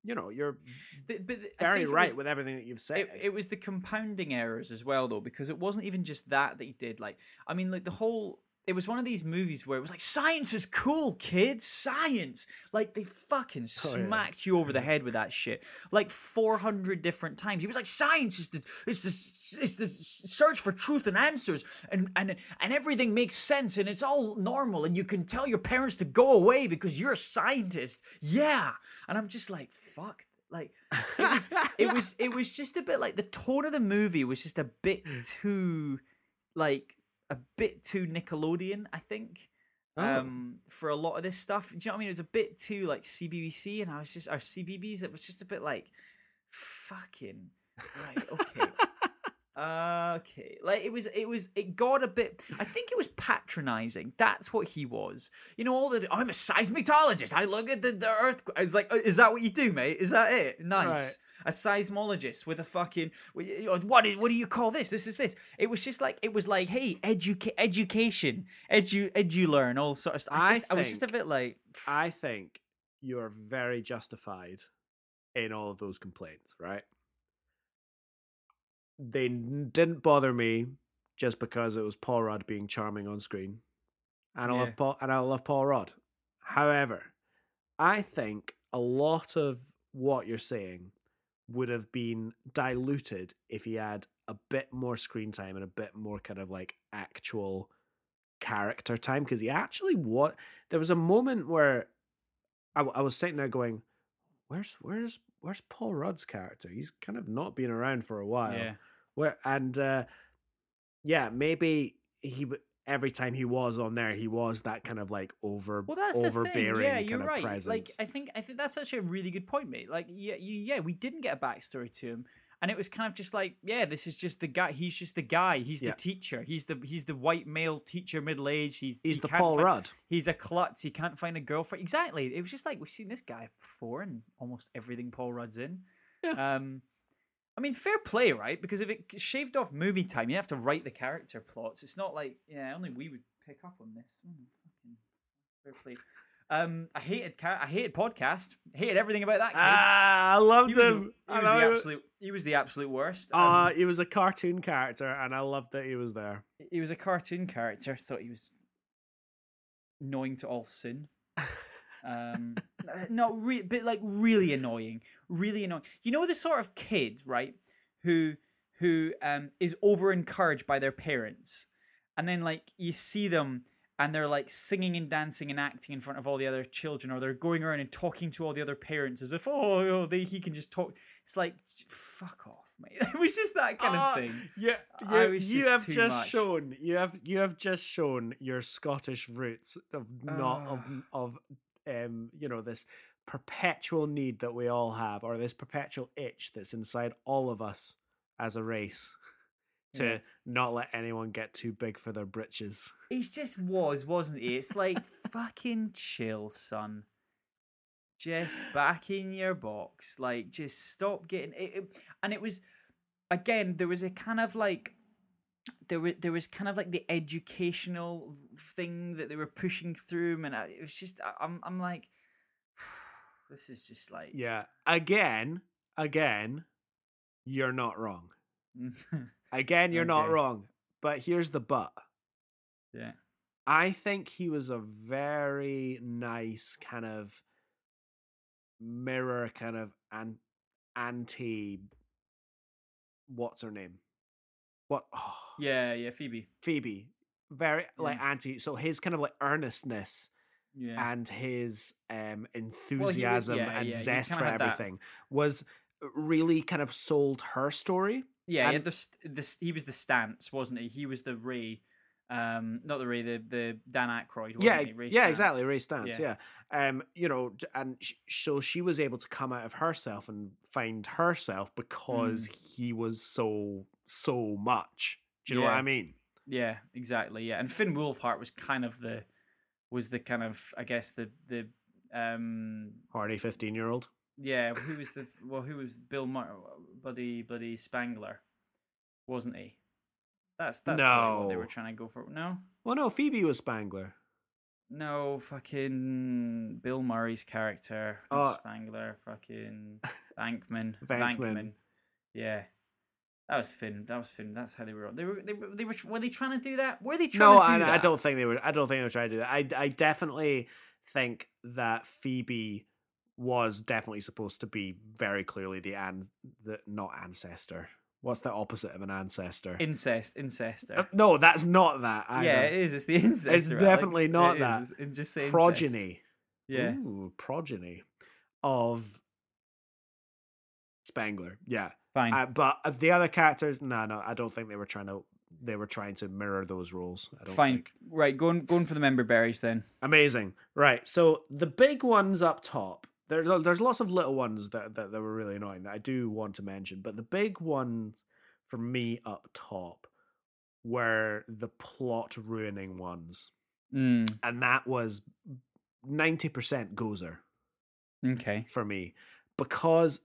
you know you're but very right was- with everything that you've said. It, it was the compounding errors as well, though, because it wasn't even just that that he did. Like, I mean, like the whole. It was one of these movies where it was like, science is cool, kids. Science. Like, they fucking Oh, yeah. smacked you over the mm. head with that shit. Like, 400 different times. He was like, science is the, is the, is the search for truth and answers. And, and, and everything makes sense and it's all normal. And you can tell your parents to go away because you're a scientist. Yeah. And I'm just like, fuck. Like, it was it was it was just a bit like the tone of the movie was just a bit too like a bit too Nickelodeon, I think. Oh. Um, for a lot of this stuff, do you know what I mean? It was a bit too like CBBC, and I was just our CBBS. It was just a bit like, fucking right, okay, okay. Like it was, it was, it got a bit. I think it was patronizing. That's what he was. You know, all the I'm a seismologist. I look at the, the earth. I was like, "Oh, is that what you do, mate? Is that it? Nice Right. a seismologist with a fucking what is, what do you call this this is this it was just like it was like hey educa- education edu edu learn all sort of stuff I, I just, I was just a bit like I think you're very justified in all of those complaints, right? They didn't bother me just because it was Paul Rudd being charming on screen, and I Yeah. love Paul and I love Paul Rudd. However, I think a lot of what you're saying would have been diluted if he had a bit more screen time and a bit more kind of like actual character time because he actually what there was a moment where I was sitting there going where's where's where's paul rudd's character he's kind of not been around for a while yeah where and uh yeah maybe he every time he was on there he was that kind of like over well that's overbearing yeah you're of right presence like i think i think that's actually a really good point mate like yeah you, yeah we didn't get a backstory to him and it was kind of just like yeah this is just the guy he's just the guy he's Yeah. the teacher he's the he's the white male teacher middle aged he's he's he the paul fi- rudd he's a klutz. He can't find a girlfriend. Exactly. It was just like we've seen this guy before in almost everything Paul Rudd's in. Yeah. Um, I mean, fair play, right? Because if it shaved off movie time, you have to write the character plots. It's not like yeah, only we would pick up on this. Mm, fucking fair play. Um, I hated ca- I hated podcast. Hated everything about that. Kid. ah i loved he was, him the, he was the absolute. He was the absolute worst. uh, Um, he was a cartoon character and i loved that he was there he was a cartoon character. Thought he was annoying to all sin. Um, uh, no, re- but like really annoying, really annoying. You know the sort of kid, right? Who who um is over encouraged by their parents, and then like you see them and they're like singing and dancing and acting in front of all the other children, or they're going around and talking to all the other parents as if oh, oh they, he can just talk. It's like fuck off, mate. It was just that kind Ah, of thing. Yeah, I you, was you just have just much. shown you have you have just shown your Scottish roots of not of Ah. of um you know this perpetual need that we all have or this perpetual itch that's inside all of us as a race to Yeah. not let anyone get too big for their britches. He just was, wasn't he? It's like fucking chill, son. just back in your box. Like, just stop getting it. it- And it was, again, there was a kind of like, there was there was kind of like the educational thing that they were pushing through, and I, it was just I- I'm I'm like, this is just like Yeah. Again, again, you're not wrong. Again, you're not wrong. But here's the but. yeah. I think he was a very nice kind of mirror, kind of an anti. What's her name? What? Oh, Yeah, yeah, Phoebe. Phoebe. Very like Yeah. anti. So his kind of like earnestness Yeah. and his um enthusiasm yeah, and yeah, zest for had that. everything was really kind of sold her story. Yeah, he, and, the, the, he was the Stantz, wasn't he? He was the Ray, um, not the Ray, the the Dan Aykroyd. Yeah? Yeah, exactly. Ray Stantz, yeah. Um, you know, and sh- so she was able to come out of herself and find herself because he was so so much. Do you know what I mean? Yeah, exactly. Yeah, and Finn Wolfhard was kind of the was the kind of I guess the the um Hardy, fifteen year old. yeah who was the well who was Bill Mar- bloody bloody Spengler, wasn't he? That's that's probably what they were trying to go for. No, Well, no, Phoebe was Spengler. no, fucking Bill Murray's character, not Spengler, fucking Bankman, Venkman. Yeah. That was Finn. That was Finn. That's how they were. They were. They were. They were. Were they trying to do that? Were they trying No, to do I, that? No, I don't think they were. I don't think they were trying to do that. I, I definitely think that Phoebe was definitely supposed to be very clearly the an the not ancestor. What's the opposite of an ancestor? Incest. Incest. Uh, no, that's not that. Either. Yeah, it is. It's the incest. It's definitely not that. And just say incest. progeny. Yeah. Ooh, progeny of Spengler. Yeah, Fine. uh, but uh, the other characters, no, no, I don't think they were trying to. They were trying to mirror those roles. I don't Fine. think. Right. Going. Going for the member berries then. Amazing. Right. So the big ones up top. There's there's lots of little ones that, that that were really annoying that I do want to mention, but the big ones for me up top were the plot ruining ones, Mm, and that was ninety percent Gozer okay. for me because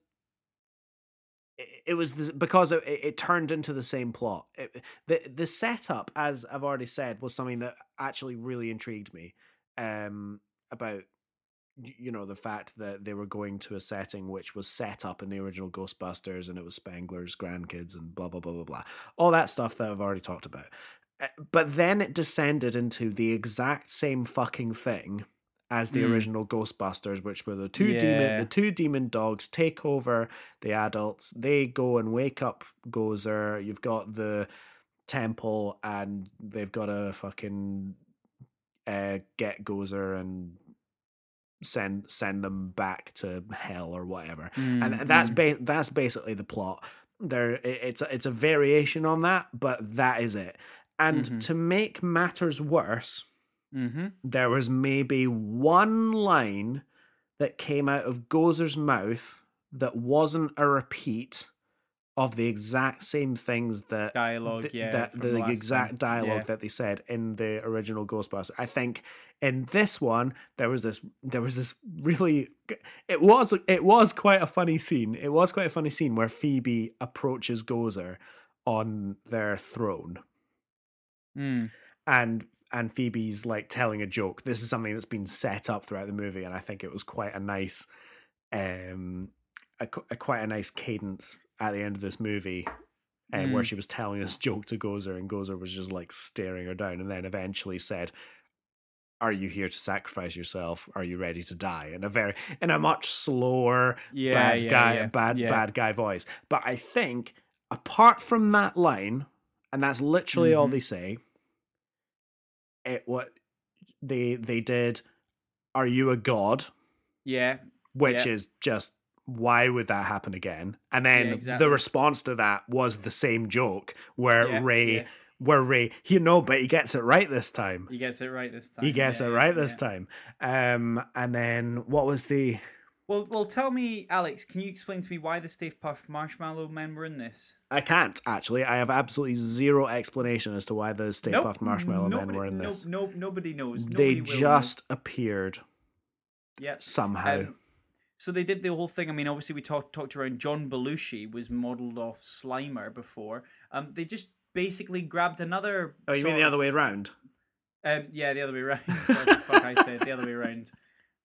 it, was this, because it, it turned into the same plot. It, the the setup, as I've already said, was something that actually really intrigued me um, about you know the fact that they were going to a setting which was set up in the original Ghostbusters and it was Spengler's grandkids and blah blah blah blah blah all that stuff that I've already talked about. Uh, But then it descended into the exact same fucking thing as the Mm. original Ghostbusters, which were the two demon the two demon dogs take over the adults. They go and wake up Gozer. You've got the temple, and they've got to fucking uh, get Gozer and send send them back to hell or whatever. Mm, and that's mm. ba- that's basically the plot. There, it's a, it's a variation on that, but that is it. And Mhm. to make matters worse, Mm-hmm. there was maybe one line that came out of Gozer's mouth that wasn't a repeat of the exact same things that Dialogue. th- yeah. that from the exact time. dialogue Yeah. that they said in the original Ghostbusters. I think in this one there was this there was this really it was it was quite a funny scene. It was quite a funny scene where Phoebe approaches Gozer on their throne Mm. And and Phoebe's like telling a joke. This is something that's been set up throughout the movie, and I think it was quite a nice, um, a, a quite a nice cadence at the end of this movie, uh, where Mm. she was telling this joke to Gozer, and Gozer was just like staring her down, and then eventually said, "Are you here to sacrifice yourself? Are you ready to die?" In a very in a much slower, Yeah. bad yeah, guy, yeah, bad bad guy voice. But I think apart from that line, and that's literally all Mhm. they say. It what they they did. Are you a god? Yeah. Which Yeah. is just why would that happen again? And then exactly. the response to that was the same joke where Yeah, Ray, yeah. where Ray, you know, but he gets it right this time. He gets it right this time. He gets yeah, it yeah, right this yeah. time. Um, and then what was the? Well, well, tell me, Alex. Can you explain to me why the Stay Puft Marshmallow Men were in this? I can't actually. I have absolutely zero explanation as to why the Stay Nope, Puft Marshmallow Men were in no- this. No, nobody knows. they Nobody know. just appeared Yep. somehow. Um, So they did the whole thing. I mean, obviously we talked talked around John Belushi was modelled off Slimer before. Um, they just basically grabbed another. Oh, you mean the other way around? Um, yeah, the other way around. The fuck I said the other way around.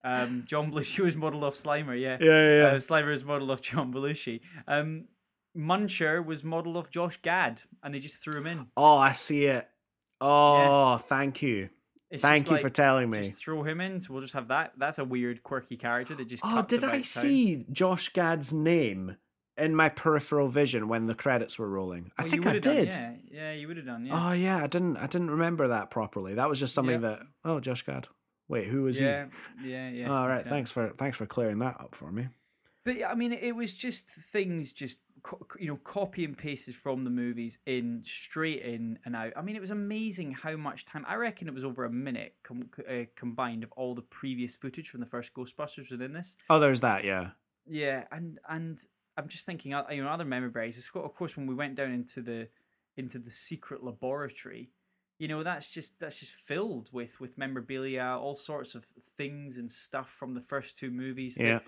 Um, John Belushi was modelled off Slimer. Yeah, Yeah, yeah, Uh, Slimer was modelled off John Belushi. Um, Muncher was modelled off Josh Gad, and they just threw him in. Oh, I see it. Oh, thank you. It's Thank you like, for telling me. Just throw him in. So we'll just have that. That's a weird, quirky character that just. Oh, did I town. see Josh Gad's name in my peripheral vision when the credits were rolling? I Well, think I would've done, did. yeah, yeah, you would have done. Yeah. Oh yeah, I didn't. I didn't remember that properly. That was just something Yeah. that. Oh, Josh Gad. Wait, who was yeah, yeah, he? yeah. All right, exactly. thanks for thanks for clearing that up for me. But yeah, I mean, it was just things, just you know, copy and pasted from the movies in straight in and out. I mean, it was amazing how much time. I reckon it was over a minute com- uh, combined of all the previous footage from the first Ghostbusters within this. Oh, there's that. Yeah. Yeah, and and I'm just thinking, uh, you know, other memory berries. It's Of course, when we went down into the into the secret laboratory, you know, that's just that's just filled with with memorabilia, all sorts of things and stuff from the first two movies. that- Yeah.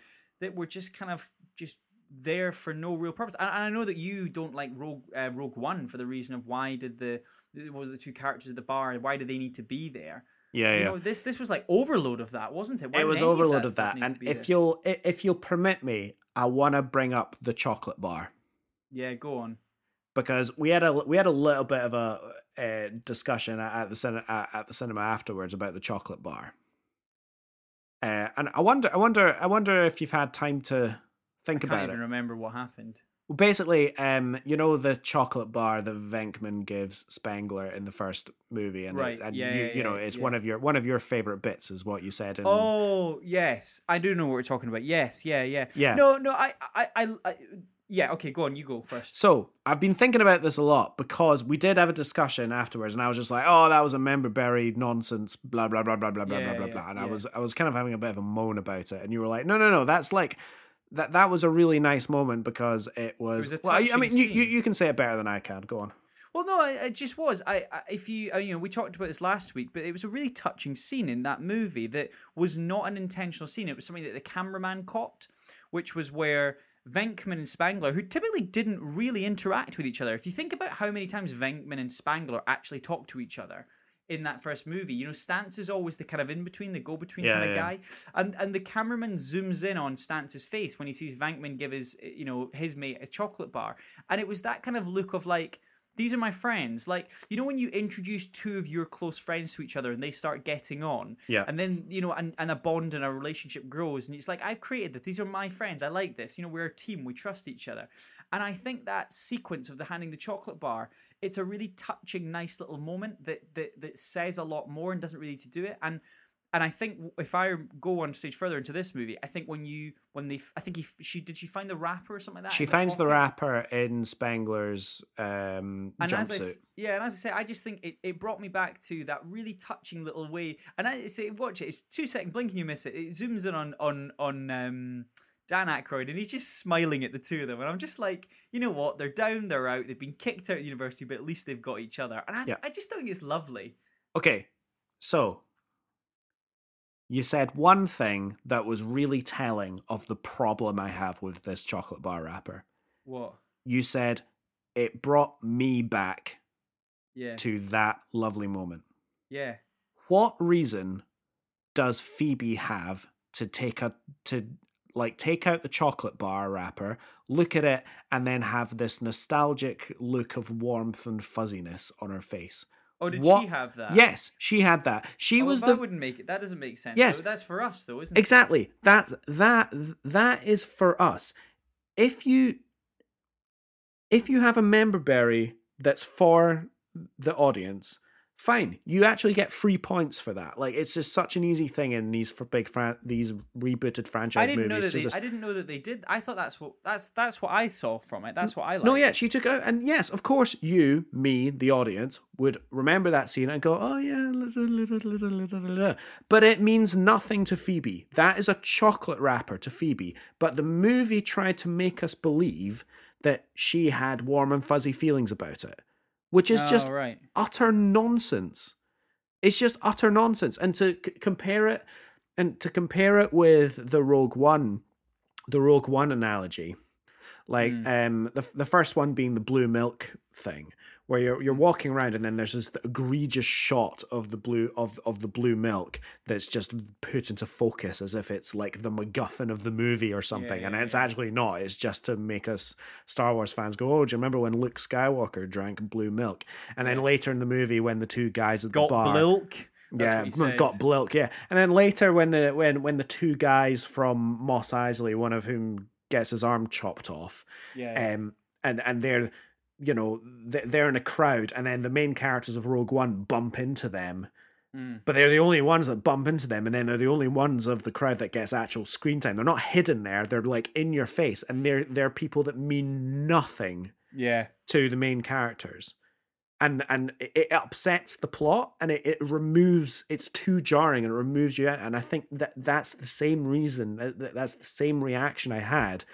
that were just kind of just there for no real purpose. And, and I know that you don't like Rogue uh, Rogue One for the reason of why did the what was the two characters at the bar why did they need to be there? Yeah. You Yeah. know, this this was like overload of that, wasn't it? Why it was overload that of that. And if there? you'll if you'll permit me, I want to bring up the chocolate bar. yeah, go on. Because we had a we had a little bit of a, uh discussion at, the cin- at, the cinema afterwards about the chocolate bar. Uh, and I wonder, I wonder, I wonder if you've had time to think I about even it. remember what happened. Well, basically, um, you know the chocolate bar that Venkman gives Spengler in the first movie, and, it- and yeah, you, yeah, you know it's yeah. one of your one of your favorite bits, is what you said. In, Oh yes, I do know what we're talking about. Yes, yeah, yeah, Yeah. No, no, I, I, I, I yeah. Okay, go on. You go first. So I've been thinking about this a lot because we did have a discussion afterwards, and I was just like, "Oh, that was a member buried nonsense." Blah blah blah blah blah blah Yeah, blah blah blah. And I was I was kind of having a bit of a moan about it, and you were like, "No, no, no, that's like." That, that was a really nice moment because it was. was a well, I I mean, you, you you can say it better than I can. Go on. Well, no, it it just was. I, I if you, uh, you know, we talked about this last week, but it was a really touching scene in that movie that was not an intentional scene. It was something that the cameraman caught, which was where Venkman and Spengler, who typically didn't really interact with each other. If you think about how many times Venkman and Spengler actually talk to each other in that first movie, you know, Stantz is always the kind of in between, the go between Yeah, kind of yeah. guy, and and the cameraman zooms in on Stantz's face when he sees Venkman give his, you know, his mate a chocolate bar, and it was that kind of look of like these are my friends. Like, you know, when you introduce two of your close friends to each other and they start getting on, Yeah. and then, you know, and, and a bond and a relationship grows, and it's like, I've created that. These are my friends. I like this. You know, we're a team. We trust each other. And I think that sequence of the handing the chocolate bar, it's a really touching, nice little moment that that that says a lot more and doesn't really need to do it. And and I think if I go one stage further into this movie, I think when you when they, I think he she did she find the wrapper or something like that. She finds the wrapper in Spengler's um, and as I, jumpsuit. yeah, and as I say, I just think it, it brought me back to that really touching little way. And I say, watch it. It's two second blink and you miss it. It zooms in on on on um, Dan Aykroyd, and he's just smiling at the two of them. And I'm just like, you know what? They're down, they're out. They've been kicked out of university, but at least they've got each other. And I, Yeah. I just think it's lovely. Okay, so you said one thing that was really telling of the problem I have with this chocolate bar wrapper. What? You said it brought me back Yeah, to that lovely moment. yeah. What reason does Phoebe have to take a to like take out the chocolate bar wrapper, look at it, and then have this nostalgic look of warmth and fuzziness on her face? Oh, did What- she have that? Yes, she had that. She Oh, was that the wouldn't make it. That doesn't make sense. Yes. though. that's for us though, isn't it? Exactly. That that that is for us. If you if you have a member berry that's for the audience, fine. You actually get free points for that. Like it's just such an easy thing in these for big fran- these rebooted franchise I didn't movies. know that they. just- I didn't know that they did. I thought that's what that's that's what I saw from it. That's what I like. no, yeah, she took out, and yes, of course, you, me, the audience, would remember that scene and go, "Oh yeah," little, little, little, little, little." but it means nothing to Phoebe. That is a chocolate wrapper to Phoebe. But the movie tried to make us believe that she had warm and fuzzy feelings about it, which is Oh, just right. utter nonsense. It's just utter nonsense. And to c- compare it, and to compare it with the Rogue One the Rogue One analogy. Like Mm. um the the first one being the blue milk thing, where you're you're walking around and then there's this egregious shot of the blue of of the blue milk that's just put into focus as if it's like the MacGuffin of the movie or something, and yeah, it's yeah. actually not. It's just to make us Star Wars fans go, "Oh, do you remember when Luke Skywalker drank blue milk?" And then later in the movie, when the two guys at the Got bar, Blilk. That's yeah, what he said. got Blilk, yeah. And then later when the when when the two guys from Mos Eisley, one of whom gets his arm chopped off, Yeah. um, and and they're you know they- they're in a crowd, and then the main characters of Rogue One bump into them, Mm. but they're the only ones that bump into them, and then they're the only ones of the crowd that gets actual screen time. They're not hidden there; they're like in your face, and they're they're people that mean nothing yeah. to the main characters and and it upsets the plot and it, it removes it's too jarring and it removes you out and i think that that's the same reason that, that- that's the same reaction i had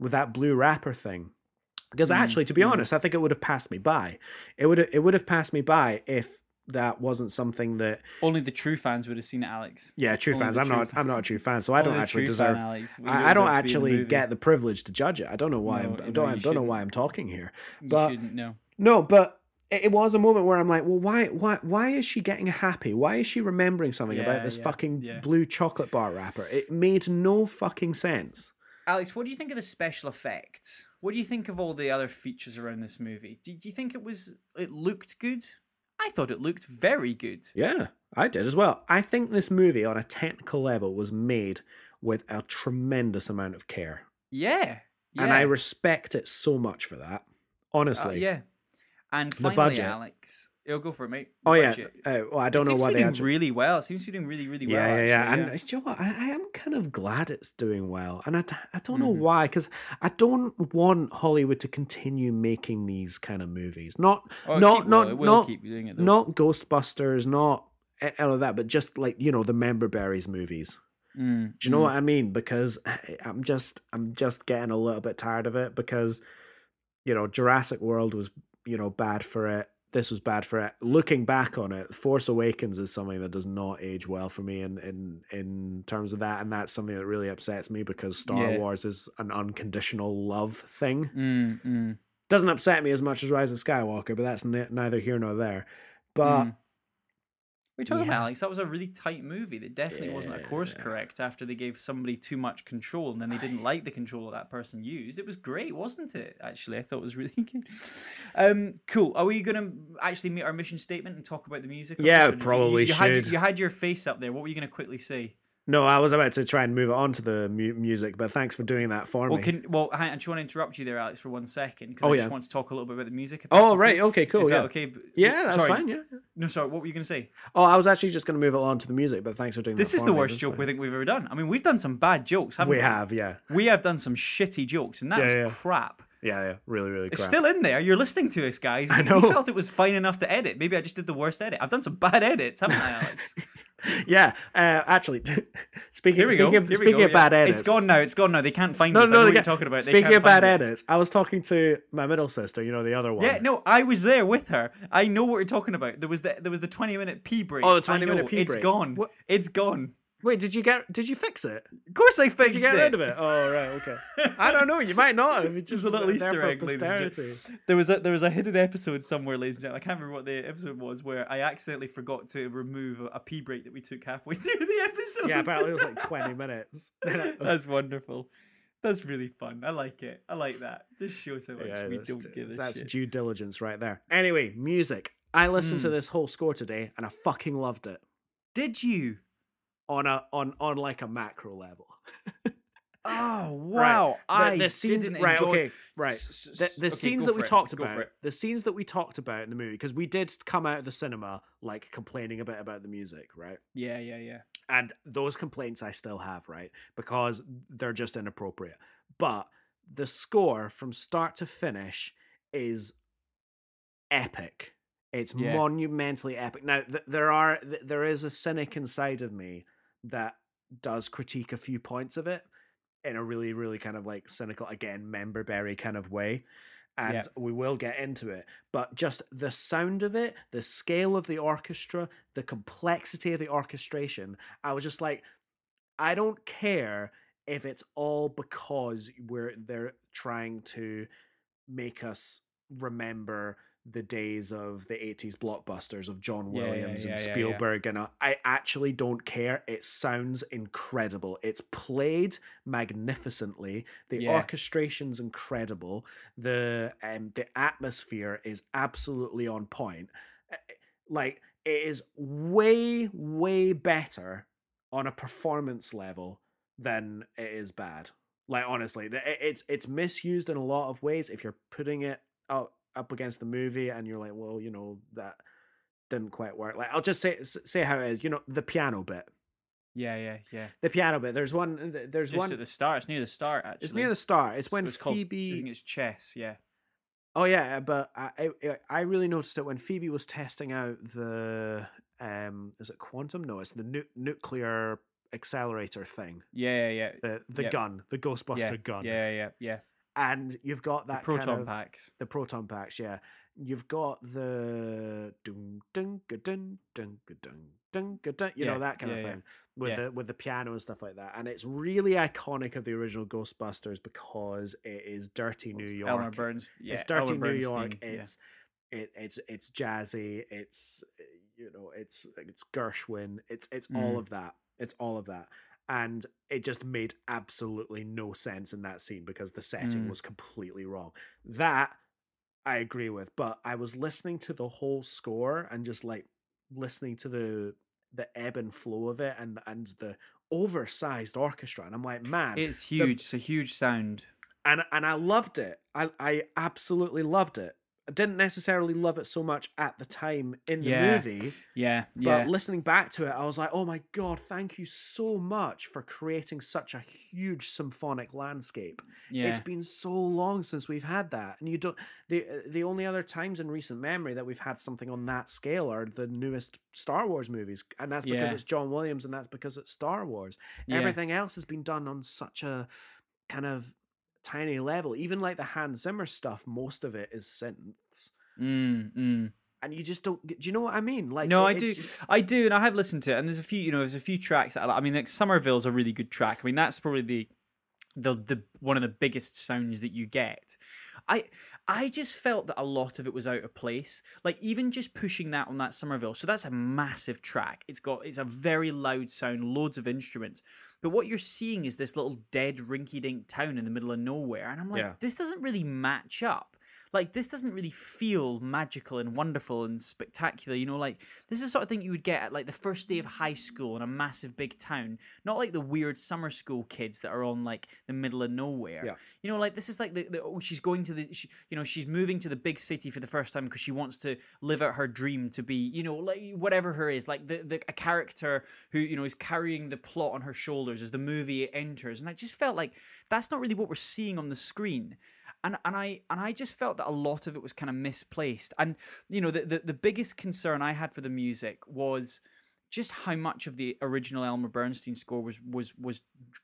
with that blue wrapper thing because Mm, actually to be mm. honest i think it would have passed me by it would it would have passed me by if that wasn't something that Only the true fans would have seen it, Alex. yeah true Only fans i'm true not fan- i'm not a true fan so i don't actually fan, deserve I, I don't deserve to be in the actually get the privilege to judge it. I don't know why. No, I'm, I don't. I don't know why. I'm talking here. You but- shouldn't know. No, but it was a moment where I'm like, well, why, why, why is she getting happy? Why is she remembering something about this yeah, fucking yeah. blue chocolate bar wrapper? It made no fucking sense. Alex, what do you think of the special effects? What do you think of all the other features around this movie? Do, you think it was it looked good? I thought it looked very good. Yeah, I did as well. I think this movie, on a technical level, was made with a tremendous amount of care, Yeah. yeah. and I respect it so much for that. Uh, Honestly, yeah. And The budget. Alex, you'll go for it, mate. Oh yeah. Uh, well, I don't it know why they doing actually. really well. It seems to be doing really, really well. yeah, yeah, yeah. And you know what? I, I am kind of glad it's doing well, and I, I don't know Mhm. why, because I don't want Hollywood to continue making these kind of movies. Not, Oh, not, not, not, it. Not Ghostbusters, not all of that, but just like you know the Member Berries movies. Mm, Do you know mm. what I mean? Because I'm just, I'm just getting a little bit tired of it because, you know, Jurassic World was, you know, bad for it. This was bad for it. Looking back on it, Force Awakens is something that does not age well for me in in in terms of that, and that's something that really upsets me because Star Yeah. Wars is an unconditional love thing. Mm, mm, Doesn't upset me as much as Rise of Skywalker, but that's ne- neither here nor there. But mm. What are talking yeah. about, Alex? That was a really tight movie that definitely wasn't a course correct after they gave somebody too much control and then they didn't like the control that person used. It was great, wasn't it? Actually, I thought it was really good. Um, cool. Are we going to actually meet our mission statement and talk about the music? Yeah, this, or did you- probably you, you Had, should. you had your face up there. What were you going to quickly say? No, I was about to try and move it on to the mu- music, but thanks for doing that for Well, me. can well, I just want to interrupt you there, Alex, for one second because Oh, I yeah. just want to talk a little bit about the music. Oh right, okay, cool. Is yeah, that okay? Yeah, that's sorry. fine. Yeah. No, sorry. What were you going to say? Oh, I was actually just going to move it on to the music, but thanks for doing This is the worst that's joke we think we've ever done. I mean, we've done some bad jokes, haven't we? We have, yeah, We have done some shitty jokes, and that Yeah, was yeah. crap. yeah, yeah. Really, really. It's still in there. You're listening to us, guys. I know. We felt it was fine enough to edit. Maybe I just did the worst edit. I've done some bad edits, haven't I, Alex? yeah. Uh, actually, speaking speaking go. of, Here we speaking go, of yeah. bad edits, It's gone now. It's gone now. They can't find No, us. I no, know you're can't- talking about. Speaking of bad edits, I was talking to my middle sister. You know the other one. Yeah, no, I was there with her. I know what you're talking about. There was the there was the 20 minute pee break. Oh, the I 20 minute know. pee It's break. gone. What- It's gone. Wait, did you get? Did you fix it? Of course, I fixed it. Did you get it. rid of it? Oh right, okay. I don't know. You might not. If it's just a little there Easter egg, posterity. There was a there was a hidden episode somewhere, ladies and gentlemen. I can't remember what the episode was, where I accidentally forgot to remove a, a pee break that we took halfway through the episode. Yeah, apparently it was like twenty minutes. That's wonderful. That's really fun. I like it. I like that. Just shows how much Yeah, we don't give a that's shit. due diligence right there. Anyway, music. I listened to Mm. this whole score today and I fucking loved it Did you? On a on on like a macro level. Oh Right. wow! The- I the scenes, didn't right? enjoy. Okay, right. S- s- The, the okay, scenes that we it, talked go about, the scenes that we talked about in the movie, because we did come out of the cinema like complaining a bit about the music, right? Yeah, yeah, yeah. And those complaints I still have, right? Because they're just inappropriate. But the score from start to finish is epic. It's Yeah. monumentally epic. Now, th- there are th- there is a cynic inside of me that does critique a few points of it in a really, really kind of like cynical, again, member berry kind of way. And Yeah. we will get into it. But just the sound of it, the scale of the orchestra, the complexity of the orchestration, I was just like, I don't care if it's all because we're they're trying to make us remember the days of the 80s blockbusters of John Yeah, yeah, Williams yeah, and yeah, yeah. Spielberg and I actually don't care. It sounds incredible. It's played magnificently. The orchestration's incredible. The um the atmosphere is absolutely on point. Uh, like it is way way better on a performance level than it is bad. Like honestly it's it's misused in a lot of ways if you're putting it up up against the movie and you're like well you know that didn't quite work like i'll just say say how it is you know the piano bit Yeah, yeah, yeah. the piano bit there's one there's Just one at the start. It's near the start. Actually, it's near the start it's when it's called, phoebe I think it's chess. Yeah. Oh yeah, but I, I I really noticed it when Phoebe was testing out the um is it quantum? No, it's the nu- nuclear accelerator thing. Yeah, yeah, yeah. The the Yep. gun, the Ghostbuster yeah, gun. Yeah, yeah, yeah. And you've got The that proton kind of, packs. the proton packs, yeah. You've got the dun dun dun dun dun dun dun, you Yeah, know that kind of yeah, yeah. thing with Yeah. the with the piano and stuff like that. And it's really iconic of the original Ghostbusters because it is dirty New York. Elmer Burns. Yeah, it's dirty Elmer New York. Bernstein, yeah. It's it, it's it's jazzy. It's you know it's it's Gershwin. It's it's all Mm. of that. It's all of that. And it just made absolutely no sense in that scene because the setting Mm. was completely wrong. That I agree with, but I was listening to the whole score and just like listening to the the ebb and flow of it and and the oversized orchestra and I'm like, man, It's huge. it's a huge sound. and and I loved it. I I absolutely loved it. I didn't necessarily love it so much at the time in the Yeah. movie, Yeah, but yeah. listening back to it, I was like, "Oh my god, thank you so much for creating such a huge symphonic landscape." yeah. It's been so long since we've had that, and you don't. the The only other times in recent memory that we've had something on that scale are the newest Star Wars movies, and that's because Yeah. it's John Williams, and that's because it's Star Wars. Everything else has been done on such a kind of tiny level. Even like the Hans Zimmer stuff, most of it is synths, Mm, mm. and you just don't. Do you know what I mean? Like, no, I do, just- I do, and I have listened to it, and there's a few, you know, there's a few tracks that I like. I mean, like Summerville's a really good track. I mean, that's probably the, the, the one of the biggest sounds that you get. I, I just felt that a lot of it was out of place. Like even just pushing that on that Summerville, so that's a massive track. It's got, it's a very loud sound, loads of instruments. But what you're seeing is this little dead, rinky-dink town in the middle of nowhere, and I'm like, Yeah. this doesn't really match up. Like this doesn't really feel magical and wonderful and spectacular. You know, like this is the sort of thing you would get at like the first day of high school in a massive big town, not like the weird summer school kids that are on like the middle of nowhere. Yeah. You know, like this is like the, the oh, she's going to the, she, you know, she's moving to the big city for the first time because she wants to live out her dream to be, you know, like whatever her is, like the, the a character who you know is carrying the plot on her shoulders as the movie enters, and I just felt like that's not really what we're seeing on the screen and and I and I just felt that a lot of it was kind of misplaced. And you know, the, the the biggest concern I had for the music was just how much of the original Elmer Bernstein score was was was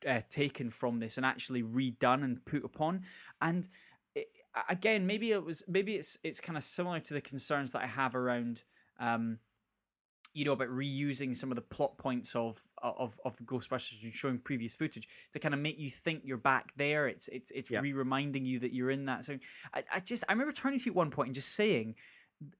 uh, taken from this and actually redone and put upon. And it, again, maybe it was maybe it's it's kind of similar to the concerns that I have around. Um, you know about reusing some of the plot points of of of Ghostbusters and showing previous footage to kind of make you think you're back there. It's it's it's Yeah. re-reminding you that you're in that. So I, I just I remember turning to you at one point and just saying,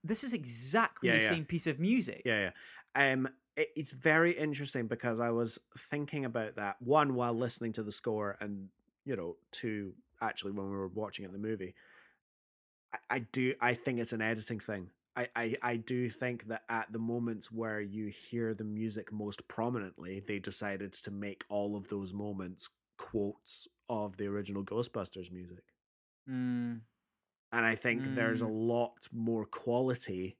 "This is exactly Yeah, the yeah. same piece of music." Yeah, yeah. Um, it, it's very interesting because I was thinking about that one while listening to the score, and you know, two actually when we were watching it in the movie. I, I do. I think it's an editing thing. I, I, I do think that at the moments where you hear the music most prominently, they decided to make all of those moments quotes of the original Ghostbusters music. Mm, and I think there's a Mm. lot more quality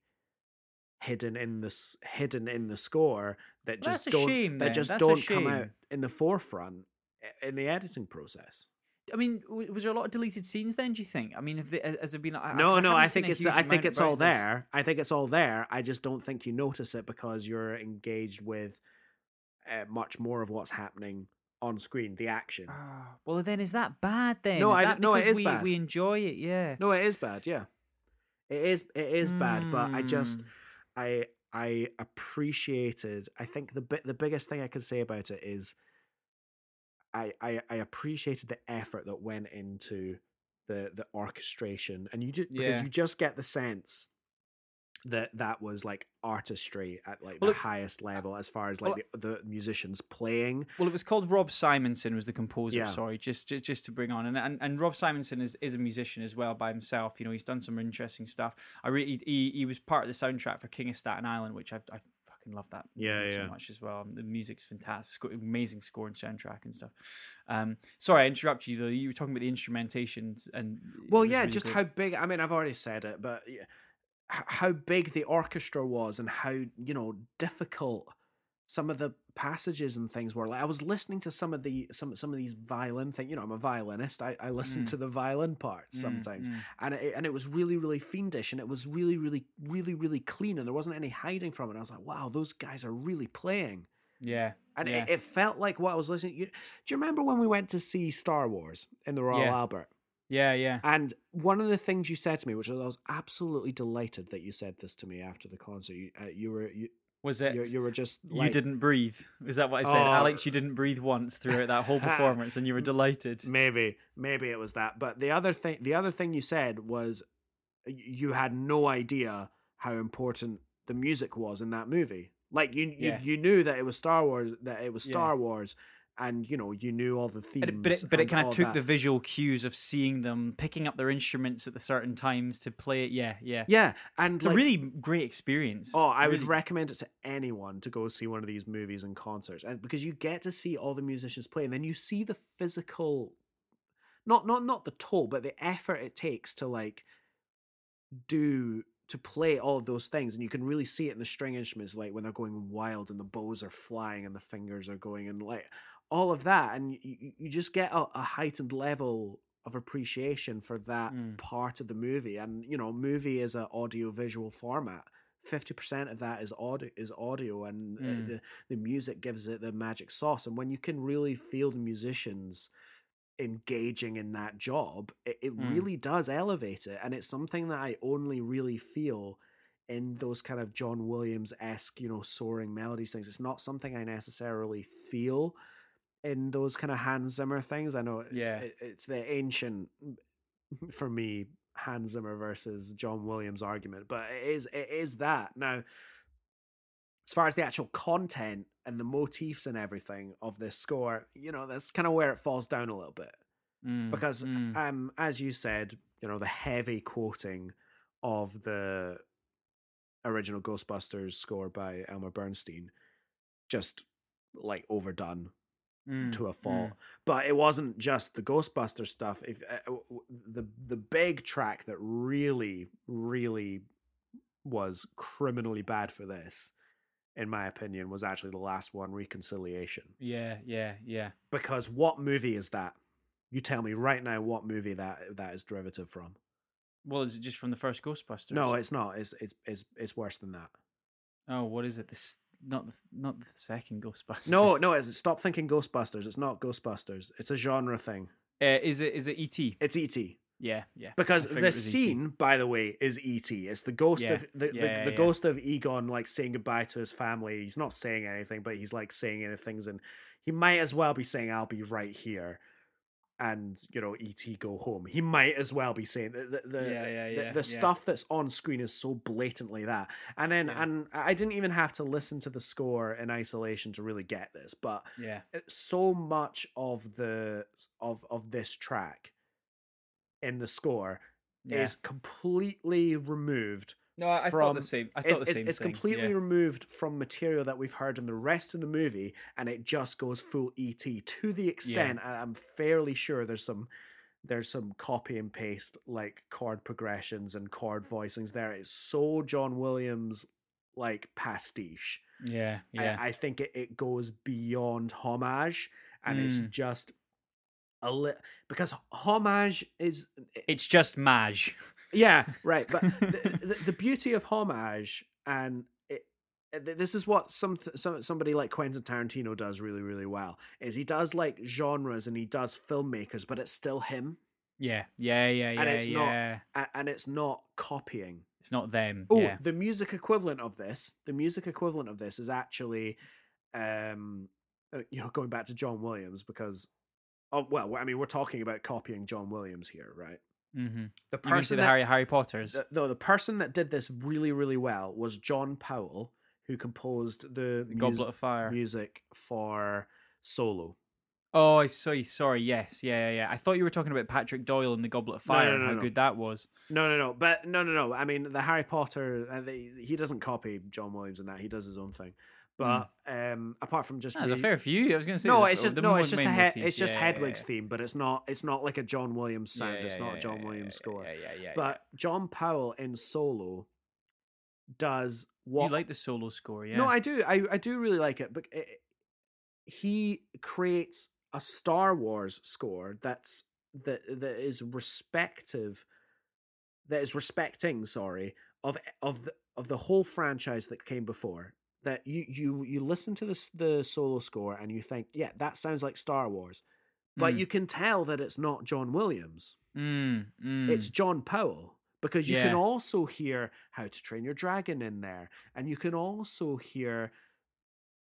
hidden in this hidden in the score that Well, just don't shame that just That's don't come out in the forefront in the editing process. I mean, was there a lot of deleted scenes then? Do you think? I mean, have they, has there been? I, no, haven't I think it's I think it's all this. there. I think it's all there. I just don't think you notice it because you're engaged with uh, much more of what's happening on screen, the action. Ah, well, then is that bad? Then No, is I- no, it is we, bad. we enjoy it. Yeah. No, it is bad. Yeah, it is. It is bad, but I just Mm. I I appreciated. I think the bit the biggest thing I can say about it is I, I I appreciated the effort that went into the the orchestration, and you just because Yeah. you just get the sense that that was like artistry at like Well, the it- highest uh, level as far as Well, like the, the musicians playing. Well, it was called Rob Simonsen was the composer. Yeah. Sorry, just, just just to bring on, and, and and Rob Simonsen is, is a musician as well by himself. You know, he's done some interesting stuff. I really he, he was part of the soundtrack for King of Staten Island, which I, I fucking love that Yeah, yeah. so much as well. The music's fantastic, amazing score and soundtrack and stuff. Um, sorry, I interrupt you though. You were talking about the instrumentations and Well, yeah, really just good. how big. I mean, I've already said it, but how big the orchestra was and how you know difficult some of the passages and things were. Like I was listening to some of the some some of these violin thing. You know, I'm a violinist. I, I listen Mm. to the violin parts Mm, sometimes, mm. and it, and it was really really fiendish, and it was really really really really clean, and there wasn't any hiding from it. I was like, wow, those guys are really playing. yeah, And yeah. it, it felt like what I was listening. You, do you remember when we went to see Star Wars in the Royal Yeah. Albert? yeah, yeah. And one of the things you said to me, which I was absolutely delighted that you said this to me after the concert, you, uh, you were you, Was it? you, you were just you didn't breathe. Is that what I said, Oh. Alex? You didn't breathe once throughout that whole ah, performance, and you were delighted. maybe maybe it was that. But the other thing, the other thing you said was you had no idea how important the music was in that movie. Like you, you, Yeah. you knew that it was Star Wars, that it was Yeah. Star Wars, and you know you knew all the themes. But it, but it, but it kind of took that. the visual cues of seeing them picking up their instruments at the certain times to play it. Yeah, yeah. yeah, and It's like, a really great experience. Oh, I would recommend it to anyone to go see one of these movies and concerts, and because you get to see all the musicians play, and then you see the physical, not not not the toll, but the effort it takes to like do to play all of those things, and you can really see it in the string instruments, like when they're going wild and the bows are flying and the fingers are going, and like all of that, and you, you- just get a, a heightened level of appreciation for that Mm. part of the movie, and you know, movie is an audio visual format fifty percent of that is audio is audio and uh, Mm. the the music gives it the magic sauce and when you can really feel the musicians engaging in that job it, it Mm. really does elevate it and it's something that i only really feel in those kind of john williams-esque you know soaring melodies things it's not something i necessarily feel in those kind of hans zimmer things i know Yeah. it, it's the ancient for me Hans Zimmer versus John Williams argument, but it is it is that now. As far as the actual content and the motifs and everything of this score, you know, that's kind of where it falls down a little bit Mm, because, mm. um, as you said, you know, the heavy quoting of the original Ghostbusters score by Elmer Bernstein, just like overdone Mm, to a fault. mm. But it wasn't just the Ghostbuster stuff. If uh, the the big track that really really was criminally bad for this, in my opinion, was actually the last one, Reconciliation. Yeah, yeah, yeah. Because what movie is that? You tell me right now what movie that that is derivative from. Well, is it just from the first Ghostbusters? No, it's not. It's it's it's it's worse than that. Oh, what is it? This not the not the second Ghostbusters. No, no. It's, stop thinking Ghostbusters. It's not Ghostbusters. It's a genre thing. Uh, is it is it ET? It's ET. Yeah, yeah. Because I figured the E scene, by the way, is ET. It's the ghost Yeah, of the, yeah, the, the yeah. ghost of Egon like saying goodbye to his family. He's not saying anything, but he's like saying things and he might as well be saying, I'll be right here. And you know, ET go home. He might as well be saying the the, the, Yeah, yeah, the, yeah, the yeah. stuff that's on screen is so blatantly that. And then and I didn't even have to listen to the score in isolation to really get this, but Yeah, so much of the of of this track in the score is completely removed. No, I, I thought the same. I It's, thought the it's, same it's thing. completely yeah. removed from material that we've heard in the rest of the movie, and it just goes full ET to the extent. and I'm fairly sure there's some there's some copy and paste like chord progressions and chord voicings there. It's so John Williams like pastiche. Yeah, yeah. I, I think it, it goes beyond homage and it's Mm. just a little because homage is it's just Maj. yeah right but the, the, the beauty of homage and it, this is what some, some somebody like Quentin Tarantino does really really well is he does like genres and he does filmmakers but it's still him Yeah, yeah, yeah, yeah, And it's not- yeah. and, and it's not copying It's not them. Oh, yeah. the music equivalent of this, the music equivalent of this is actually um uh, you know, going back to John Williams because, oh well, I mean, we're talking about copying John Williams here, right? Mm-hmm. The You going to person the that, Harry Harry Potters? the- no, the person that did this really, really well was John Powell, who composed the The mus- Goblet of Fire. music for Solo. Oh, I sorry, sorry. Yes, yeah, yeah, yeah. I thought you were talking about Patrick Doyle and the Goblet of No, Fire no, and no, how no. good that was. No, no, no, but no, no, no. I mean, the Harry Potter, uh, the, he doesn't copy John Williams in that. He does his own thing. But um, apart from just There's a fair few. I was going to say. no, it's just no, it's just a he- it's just Yeah, yeah, Hedwig's yeah. theme, but it's not it's not like a John Williams sound. Yeah, it's yeah, not a John yeah, Williams yeah, score. Yeah, yeah, yeah. But John Powell in Solo does what you like the solo score, yeah? No, I do. I, I do really like it. But it, he creates a Star Wars score that's that that is respective, that is respecting. Sorry of of the of the whole franchise that came before. That you you you listen to this the solo score and you think, yeah, that sounds like Star Wars, but Mm. you can tell that it's not John Williams. Mm, mm. It's John Powell because you can also hear How to Train Your Dragon in there, and you can also hear,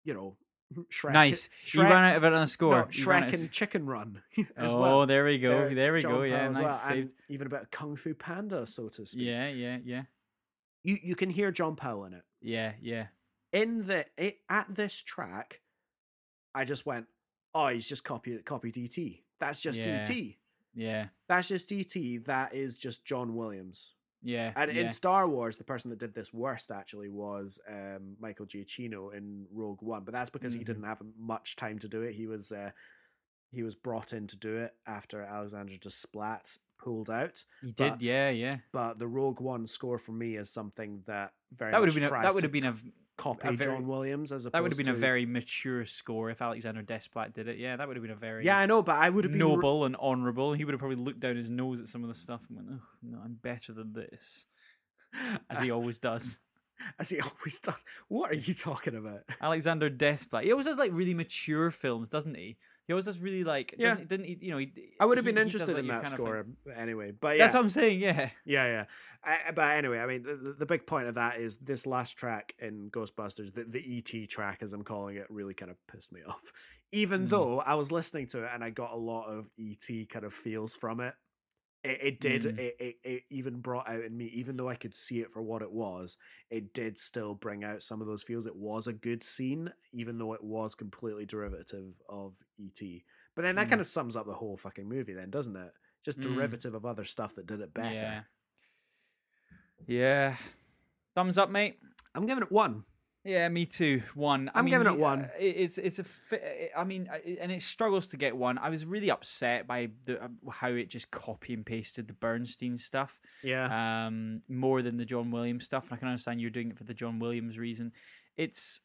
you know, Shrek. nice. Shrek, you ran out of it on a score. no, Shrek and Chicken Run as oh, well. there we go. There, There, we John go. Yeah, Powell nice. well, and even about Kung Fu Panda, so to speak. Yeah, yeah, yeah, You you can hear John Powell in it. yeah, yeah. In the it, at this track, I just went, oh, he's just copied copy ET. That's just Yeah. ET. Yeah, That's just ET. That is just John Williams. yeah. And yeah. in Star Wars, the person that did this worst actually was um, Michael Giacchino in Rogue One, but that's because he Mhm. didn't have much time to do it. He was uh, he was brought in to do it after Alexander Desplat pulled out. he did. but- yeah, yeah. But the Rogue One score for me is something that very That would have been a, that would have been a copy a very- John Williams as opposed that would have been a very mature score if Alexander Desplat did it. Yeah, that would have been a very yeah I know, but I would have been re- noble and honourable. He would have probably looked down his nose at some of the stuff and went, "Oh no, I'm better than this," as he always does. as he always does. What are you talking about? Alexander Desplat. He always does like really mature films, doesn't he? He always does really like. Yeah. Yeah. Didn't he? You know. He, I would have he- been he does, interested like, in that score anyway, but yeah, That's what I'm saying. Yeah. Yeah, yeah. I, but anyway, I mean, the, the big point of that is this last track in Ghostbusters, the, the ET track, as I'm calling it, really kind of pissed me off. Even Mm. though I was listening to it and I got a lot of ET kind of feels from it, it, it did. Mm. It, it, it even brought out in me, even though I could see it for what it was, it did still bring out some of those feels. It was a good scene, even though it was completely derivative of ET. But then that Mm. kind of sums up the whole fucking movie, then, doesn't it? Just Mm. derivative of other stuff that did it better. Yeah. Yeah. Thumbs up, mate. I'm giving it one. Yeah, me too. One. I I'm mean, giving it one. uh, It's it's a. I mean, and it struggles to get one. I was really upset by the uh, how it just copy and pasted the Bernstein stuff. Yeah. um, more than the John Williams stuff. And I can understand you're doing it for the John Williams reason. It's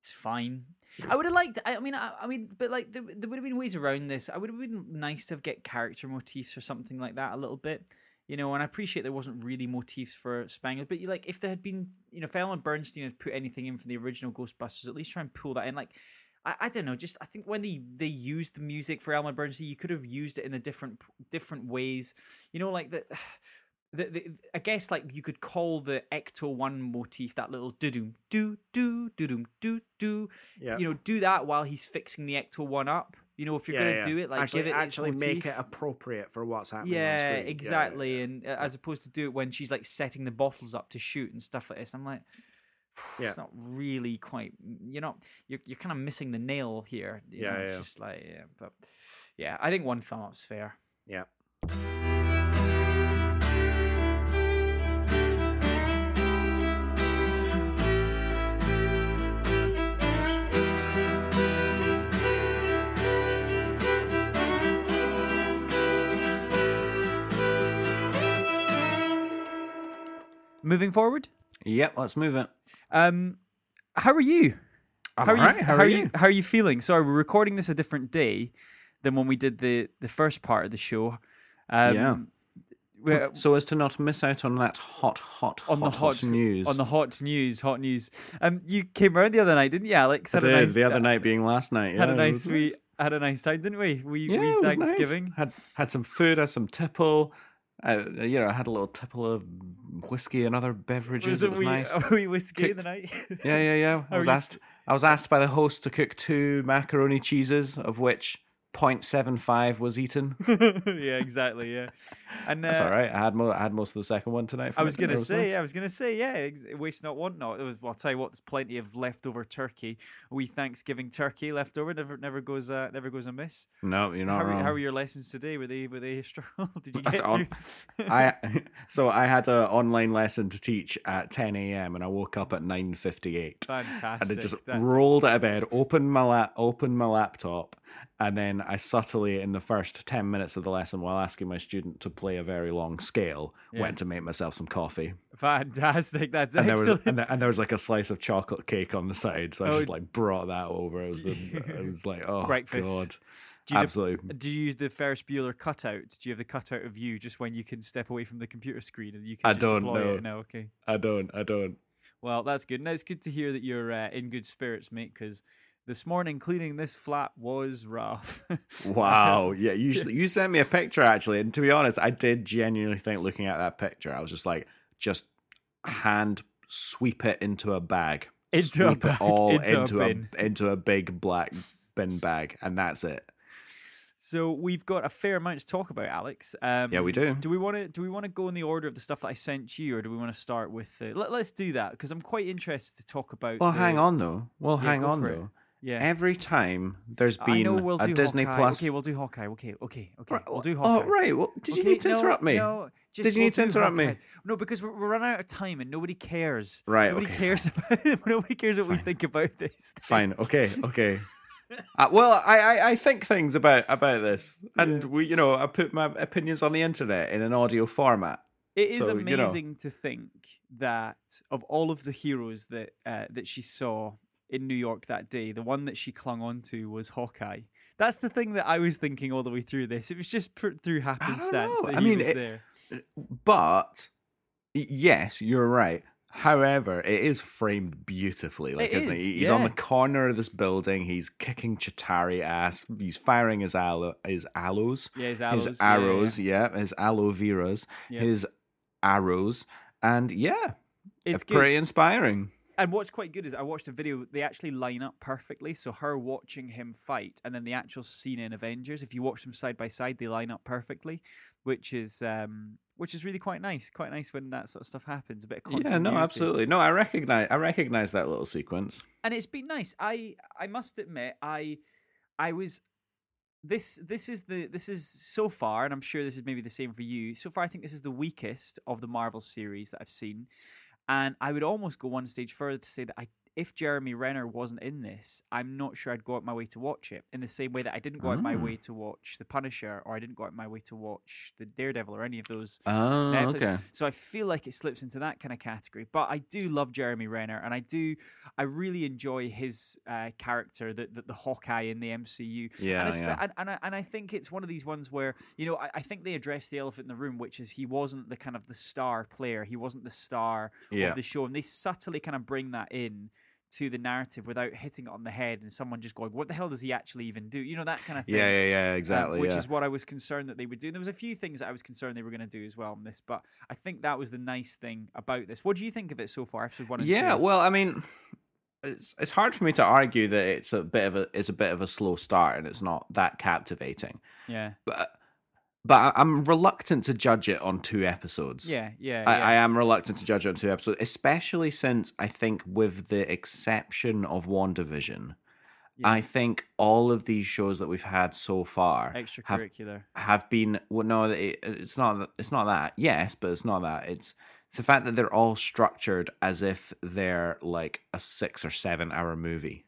it's fine. I would have liked. I, I mean, I, I mean, but like there, there would have been ways around this. I would have been nice to have get character motifs or something like that a little bit. You know, and I appreciate there wasn't really motifs for Spengler, but you like if there had been, you know, if Elmer Bernstein had put anything in for the original Ghostbusters, at least try and pull that in. Like, I, I don't know, just I think when they they used the music for Elmer Bernstein, you could have used it in a different different ways. You know, like the. The, the, I guess like you could call the Ecto One motif that little do do do do doom do do yeah. you know do that while he's fixing the Ecto One up. You know if you're Yeah, gonna yeah. do it, like actually, give it actually make it appropriate for what's happening. Yeah, exactly. yeah. And uh, as opposed to do it when she's like setting the bottles up to shoot and stuff like this, I'm like, it's not really quite. You're not. You're you're kind of missing the nail here. You Yeah, know? yeah, It's just like yeah, but yeah, I think one thumb up's fair. Yeah. Moving forward, Yep. Let's move it. um, how are you? I'm how are alright, you? how How are you? you? How are you feeling? Sorry, we're recording this a different day than when we did the the first part of the show. Um, Yeah. we're- So as to not miss out on that hot, hot, on hot, the hot, hot news. on the hot news, hot news. Um, you came around the other night, didn't you, Alex? I Had a did, nice, the other night being last night. had a nice we nice. had a nice time, didn't we? We Yeah, we was nice. Thanksgiving. Had had some food, had some tipple. Uh, you know, I had a little tipple of whiskey and other beverages. Was it it was we, nice. a wee whiskey in the night? Yeah, yeah, yeah. I was asked. I was asked by the host to cook two macaroni cheeses, of which 0.75 was eaten. yeah, exactly. Yeah, and uh, That's all right. I had mo- I had most of the second one tonight. for I was gonna say, nice. I was gonna say, yeah, ex- waste not, want not. It was, well, I'll tell you what, there's plenty of leftover turkey. We Thanksgiving turkey left over never, never goes, uh, never goes amiss. No, you're not How, were- wrong. how were your lessons today? Were they, were they struggle? Did you get through? I so I had an online lesson to teach at 10 a.m. and I woke up at 9:58. Fantastic. and I just That's- rolled out of bed, opened my lap, opened my laptop, and then I subtly, in the first ten minutes of the lesson, while asking my student to play a very long scale, Yeah. went to make myself some coffee. Fantastic. That's And there was and there, and there was like a slice of chocolate cake on the side, so I Oh, just like brought that over. It was the, it was like oh Breakfast. god, Do you, absolutely. do you use the Ferris Bueller cutout? Do you have the cutout of you just when you can step away from the computer screen and you can I just don't deploy know. it? No, okay. I don't, I don't. Well, that's good. Now it's good to hear that you're uh, in good spirits, mate. Because this morning cleaning this flat was rough. Wow. Yeah, you you sent me a picture actually, and to be honest, I did genuinely think looking at that picture, I was just like, just hand sweep it into a bag, Into a sweep bag, it all into a into a into a big black bin bag, and that's it. So we've got a fair amount to talk about, Alex. Um, Yeah, we do. Do we want to? Do we want to go in the order of the stuff that I sent you, or do we want to start with? Uh, let, let's do that because I'm quite interested to talk about. Well, the- hang on though. Well, Yeah, hang on though. it. Yeah. Every time there's been we'll a Disney Hawkeye. Plus. Okay, we'll do Hawkeye. Okay, okay, okay. Right, we'll do Hawkeye. oh, right. Well, did you Okay, need to no, interrupt me? No, just Did you we'll need to interrupt me? No, because we're, we're running out of time and nobody cares. Right, Nobody okay, cares about. nobody cares what we think about this. thing. Fine. Okay. Okay. Uh, well, I, I I think things about about this, and we you know I put my opinions on the internet in an audio format. It is So, you know. amazing to think that of all of the heroes that uh, that she saw in New York that day, the one that she clung on to was Hawkeye. That's the thing that I was thinking all the way through this. It was just through happenstance know. that I he mean, was it- there. But yes, you're right. However, it is framed beautifully, like It isn't is, it? He's on the corner of this building. He's kicking Chitauri ass. He's firing his aloe, his aloes, Yeah, his arrows. his yeah, yeah. Yeah, his aloe veras, Yeah. his arrows, and yeah, It's pretty inspiring. And what's quite good is I watched a video. They actually line up perfectly. So her watching him fight, and then the actual scene in Avengers. If you watch them side by side, they line up perfectly, which is um, which is really quite nice. Quite nice when that sort of stuff happens. A bit of continuity. Yeah, no, absolutely. No, I recognize. I recognize that little sequence. and it's been nice. I I must admit, I I was this this is the this is so far, and I'm sure this is maybe the same for you. So far, I think this is the weakest of the Marvel series that I've seen, and I would almost go one stage further to say that I. If Jeremy Renner wasn't in this, I'm not sure I'd go out my way to watch it. In the same way that I didn't go out my Ah. way to watch The Punisher, or I didn't go out my way to watch The Daredevil, or any of those Oh, Netflix. okay. So I feel like it slips into that kind of category. But I do love Jeremy Renner, and I do, I really enjoy his uh, character, the, the the Hawkeye in the MCU. Yeah, and, I, spe- yeah. and, and, I, and I think it's one of these ones where you know I, I think they addressed the elephant in the room, which is he wasn't the kind of the star player, he wasn't the star Yeah. of the show, and they subtly kind of bring that in to the narrative without hitting it on the head and someone just going, "What the hell does he actually even do?" You know that kind of thing Yeah, yeah, yeah, um, exactly. which yeah. is what I was concerned that they would do. There was a few things that I was concerned they were going to do as well on this, but I think that was the nice thing about this. What do you think of it so far, episode one and yeah, two? well, I mean, it's it's hard for me to argue that it's a bit of a it's a bit of a slow start and it's not that captivating. yeah, But but I- I'm reluctant to judge it on two episodes. yeah, yeah, I, yeah. I am reluctant to judge it on two episodes, especially since I think, with the exception of WandaVision, Yeah. I think all of these shows that we've had so far have extracurricular. have been well no it, it's not that- it's not that yes but it's not that it's it's the fact that they're all structured as if they're like a six or seven hour movie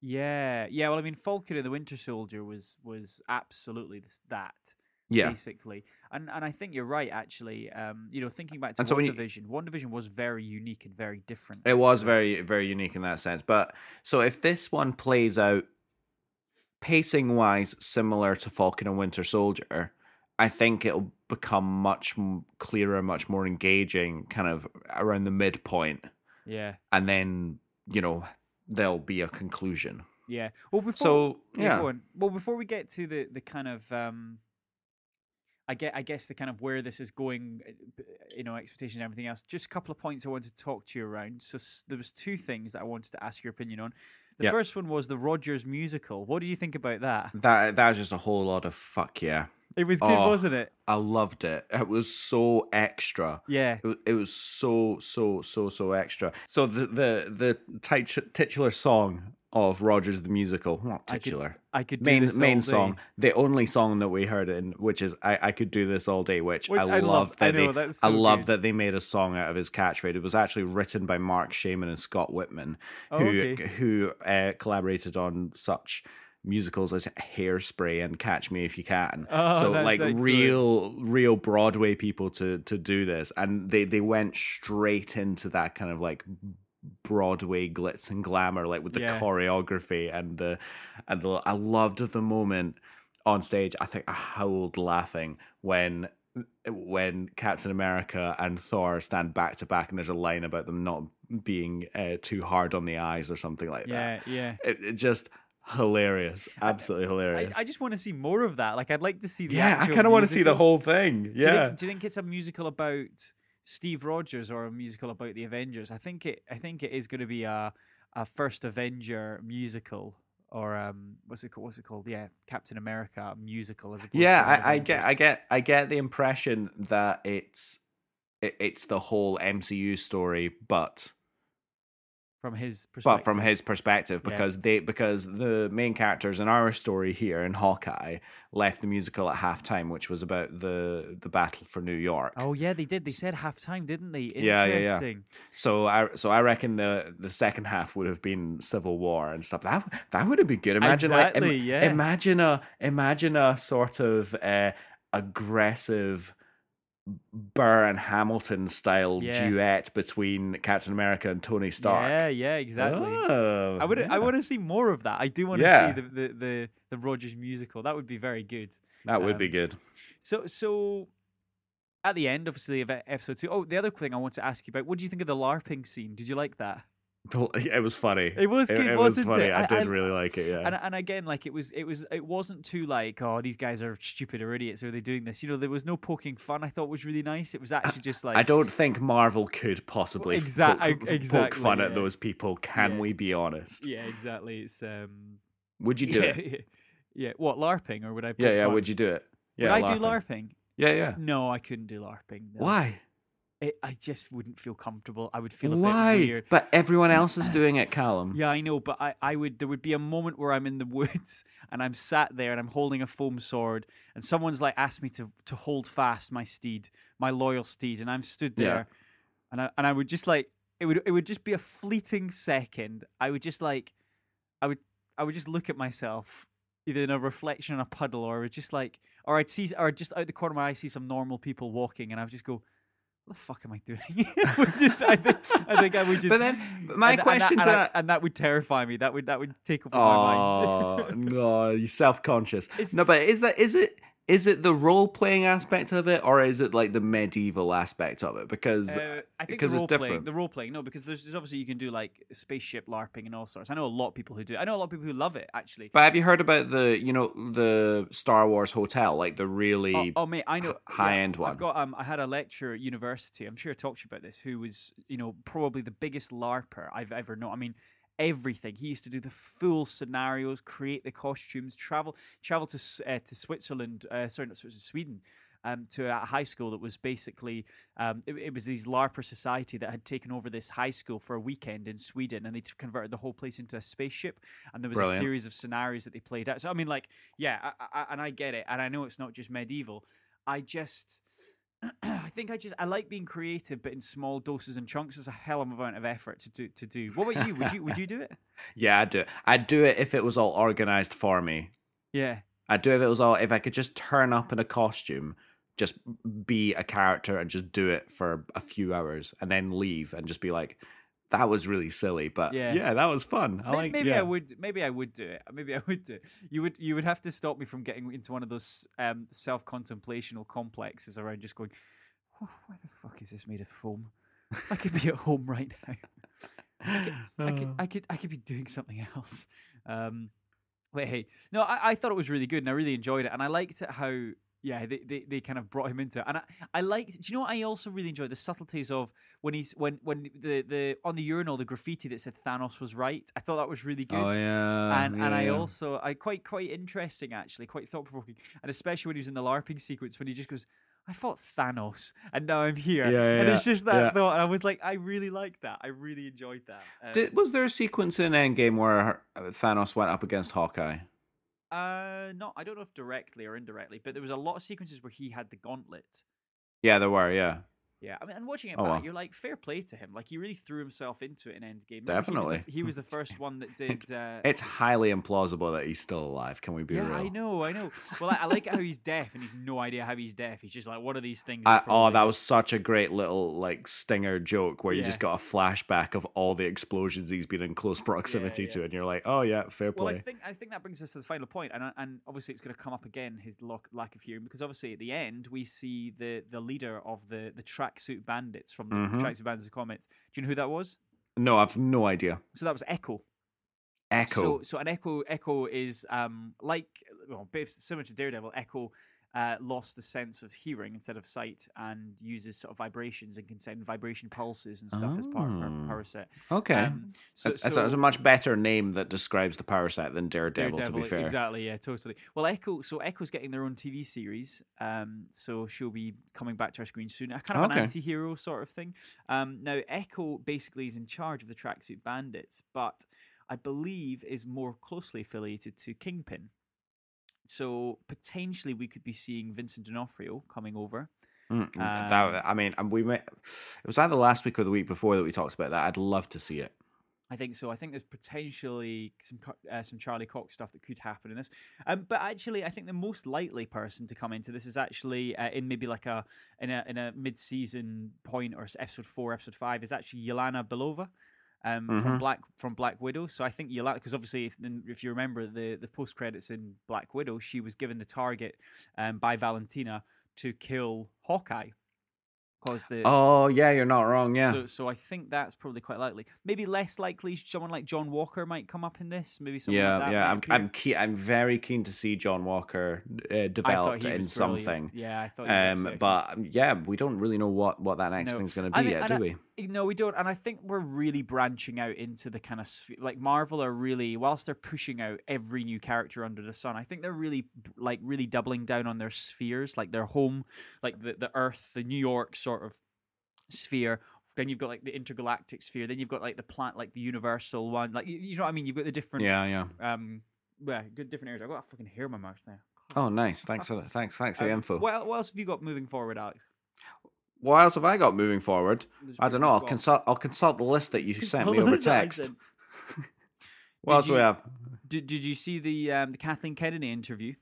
Yeah, yeah. Well, I mean, Falcon and the Winter Soldier was was absolutely that. Yeah basically. And and I think you're right actually. Um, you know, thinking back to And so WandaVision, WandaVision was very unique and very different. it was very very unique in that sense but so if this one plays out pacing wise similar to falcon and winter soldier i think it'll become much clearer much more engaging kind of around the midpoint Yeah, and then you know there'll be a conclusion yeah. Well, before so Yeah, yeah go on. Well, before we get to the the kind of um, I get I guess the kind of where this is going, uh, you know, expectations and everything else. Just a couple of points I wanted to talk to you around. So there was two things that I wanted to ask your opinion on. The Yep. first one was the Rogers musical. What did you think about that? That that was just a whole lot of fuck yeah. It was good, Oh. wasn't it? I loved it. It was so extra. Yeah. It, it was so so so so extra. So the the the tit- titular song of Rogers the musical, not I could- titular, I could do main this main all day. song, the only song that we heard in, which is I, I could do this all day, which, Which I, I love love. I that know, they that's I love good. that they made a song out of his catchphrase. It was actually written by Marc Shaiman and Scott Wittman, Oh, who okay. who uh, collaborated on such musicals as Hairspray and Catch Me If You Can. Oh, so like excellent. real real Broadway people to to do this, and they they went straight into that kind of like Broadway glitz and glamour, like with the Yeah. choreography and the and the. I loved the moment on stage. I think I howled laughing when when Captain America and Thor stand back to back, and there's a line about them not being uh, too hard on the eyes or something like that. Yeah, yeah. It, it just hilarious, absolutely hilarious. I just want to see more of that. Like, I'd like to see the yeah, I kind of want to see the whole thing. Do you, Yeah, think, do you think it's a musical about Steve Rogers or a musical about the Avengers? I think it. I think it is going to be a a first Avenger musical or um, what's it called? What's it called? Yeah, Captain America musical as opposed yeah. to I, I get, I get, I get the impression that it's it, it's the whole MCU story, but from his perspective. but from his perspective Yeah. because they because the main characters in our story here in Hawkeye left the musical at halftime, which was about the the battle for New York. Oh yeah, they did. They said halftime, didn't they? Yeah, yeah, yeah. So I so I reckon the the second half would have been Civil War and stuff. That that would have been good. Imagine like im- yeah. imagine a imagine a sort of uh, aggressive Burr and Hamilton style Yeah. duet between Captain America and Tony Stark. Yeah, yeah, exactly. Oh, I would. I want to see more of that. I do want to Yeah. see the, the the the Rogers musical. That would be very good. That would be um, good. So so at the end, obviously, of episode two. Oh, the other thing I want to ask you about. What do you think of the LARPing scene? Did you like that? It was funny. It was It, good, it was wasn't funny. it? I, I- did I- really like it. Yeah. And and again, like it was it was it wasn't too like oh these guys are stupid or idiots. Are they doing this? You know, there was no poking fun. I thought was really nice. It was actually just like I don't think Marvel could possibly Exact- poke, poke exactly, fun at those people. Can Yeah. we be honest? Yeah, exactly. It's um. Would you do yeah, it? yeah, yeah. What LARPing or would I? Yeah, yeah. fun? Would you do it? Would Yeah, I do LARPing. LARPing? Yeah, yeah. No, I couldn't do LARPing. no. Why? It, I just wouldn't feel comfortable. I would feel a Why? bit weird. But everyone else is doing it, Callum. Yeah, I know, but I, I would there would be a moment where I'm in the woods and I'm sat there and I'm holding a foam sword and someone's like asked me to to hold fast my steed, my loyal steed, and I'm stood Yeah. there and I and I would just like it would it would just be a fleeting second. I would just like I would I would just look at myself either in a reflection in a puddle or I would just like or I'd see or just out the corner of my eye see some normal people walking and I would just go what the fuck am I doing? Just, I, think, I think I would just. But then my and- and question that, to and, I- that. and that would terrify me. That would that would take over my Oh mind. no, you're self-conscious. No, but is that is it is it the role-playing aspect of it, or is it like the medieval aspect of it? Because Uh, I think because the it's role playing, different. the role playing, no, because there's, there's obviously you can do like spaceship larping and all sorts. I know a lot of people who do. I know a lot of people who love it actually. But have you heard about the you know the Star Wars hotel, like the really Oh, oh mate, I know high-end one? I've got um, I had a lecturer at university. I'm sure I talked to you about this. Who was you know probably the biggest larper I've ever known. I mean everything. He used to do the full scenarios, create the costumes, travel travel to uh, to Switzerland. Uh, sorry, not Switzerland, Sweden. Um, to a high school that was basically um, it, it was these LARPer society that had taken over this high school for a weekend in Sweden, and they converted the whole place into a spaceship. And there was Brilliant. a series of scenarios that they played out. So I mean, like, yeah, I, I, and I get it, and I know it's not just medieval. I just, I think I just I like being creative, but in small doses and chunks. It's a hell of a amount of effort to do. To do. What about you? Would you would you do it? Yeah, I'd do it. I'd do it if it was all organized for me. Yeah. I'd do it if it was all if I could just turn up in a costume, just be a character and just do it for a few hours and then leave and just be like, that was really silly, but Yeah. yeah, that was fun. I May- like maybe yeah. I would. Maybe I would do it. Maybe I would do. It. You would. You would have to stop me from getting into one of those um, self-contemplational complexes around just going, "Oh, "Why the fuck is this made of foam? I could be at home right now. I could, I Uh. could, I could, I could be doing something else." Um, but hey, no, I, I thought it was really good, and I really enjoyed it, and I liked it how Yeah, they, they, they kind of brought him into it, and I, I like. Do you know what I also really enjoy the subtleties of when he's when when the the on the urinal the graffiti that said Thanos was right. I thought that was really good. Oh yeah, and yeah, and I yeah. also I quite quite interesting actually, quite thought provoking, and especially when he was in the LARPing sequence when he just goes, "I fought Thanos, and now I'm here," Yeah, and it's just that yeah. thought, and I was like, I really like that. I really enjoyed that. Uh, Did, was there a sequence in Endgame where uh, Thanos went up against Hawkeye? Uh, not I don't know if directly or indirectly, but there was a lot of sequences where he had the gauntlet. Yeah, there were. Yeah, Yeah, I mean, and watching it Oh, back, wow. you're like, fair play to him. Like he really threw himself into it in Endgame. Remember, he was the Definitely. he was the first one that did. Uh, it's highly implausible that he's still alive. Can we be yeah, real? I know, I know. Well, I, I like how he's deaf and he's no idea how he's deaf. He's just like one of these things. I, oh, that was such a great little like stinger joke where you just got a flashback of all the explosions he's been in close proximity yeah. to, and you're like, oh yeah, fair Well, I play. think I think that brings us to the final point, and and obviously it's going to come up again his lack, lack of hearing because obviously at the end we see the the leader of the the tracksuit bandits from the Mhm. tracksuit bandits of comics. Do you know who that was? no, I've no idea. So that was Echo. Echo. So, so an Echo Echo is um like well, similar to Daredevil. Echo uh, lost the sense of hearing instead of sight, and uses sort of vibrations and can send vibration pulses and stuff as part of her Oh. power set. okay. Um, so, That's, that's so- a- that's a much better name that describes the power set than Daredevil, to be fair. Exactly, yeah, totally. Well, Echo, so Echo's getting their own TV series, um, so she'll be coming back to our screen soon. A kind of an Okay. anti-hero sort of thing. Um, now, Echo basically is in charge of the tracksuit bandits, but I believe is more closely affiliated to Kingpin. So potentially we could be seeing Vincent D'Onofrio coming over. Mm, Um, that, I mean, we may, it was either last week or the week before that we talked about that. I'd love to see it. I think so. I think there's potentially some uh, some Charlie Cox stuff that could happen in this. Um, but actually, I think the most likely person to come into this is actually uh, in maybe like a in a in a mid season point or episode four, episode five is actually Yelena Belova. Um, from Mhm. Black from Black Widow, so I think Yelena, because obviously, if, if you remember the the post credits in Black Widow, she was given the target um, by Valentina to kill Hawkeye, because the Oh yeah, you're not wrong. Yeah. so, so I think that's probably quite likely. Maybe less likely, someone like John Walker might come up in this. Maybe someone yeah, like that. yeah. I'm appear. I'm keen, I'm very keen to see John Walker uh, developed in something. Yeah, I thought. Um, but um, yeah, we don't really know what what that next No. thing's going to be I mean, yet, do I- we? no, we don't. And I think we're really branching out into the kind of sphe- like Marvel are really, whilst they're pushing out every new character under the sun, I think they're really like really doubling down on their spheres, like their home, like the the Earth, the New York sort of sphere. Then you've got like the intergalactic sphere. Then you've got like the plant, like the universal one. Like you, you know what I mean? You've got the different Yeah, yeah. um yeah good different areas i've got a fucking hair in my mouth now Oh, nice. Thanks for thanks thanks for the Um, info. what, what else have you got moving forward alex What else have I got moving forward? There's I don't know. I'll well. consult. I'll consult the list that you sent me over that text. What Did else do we have? did, did you see the um the kathleen kennedy interview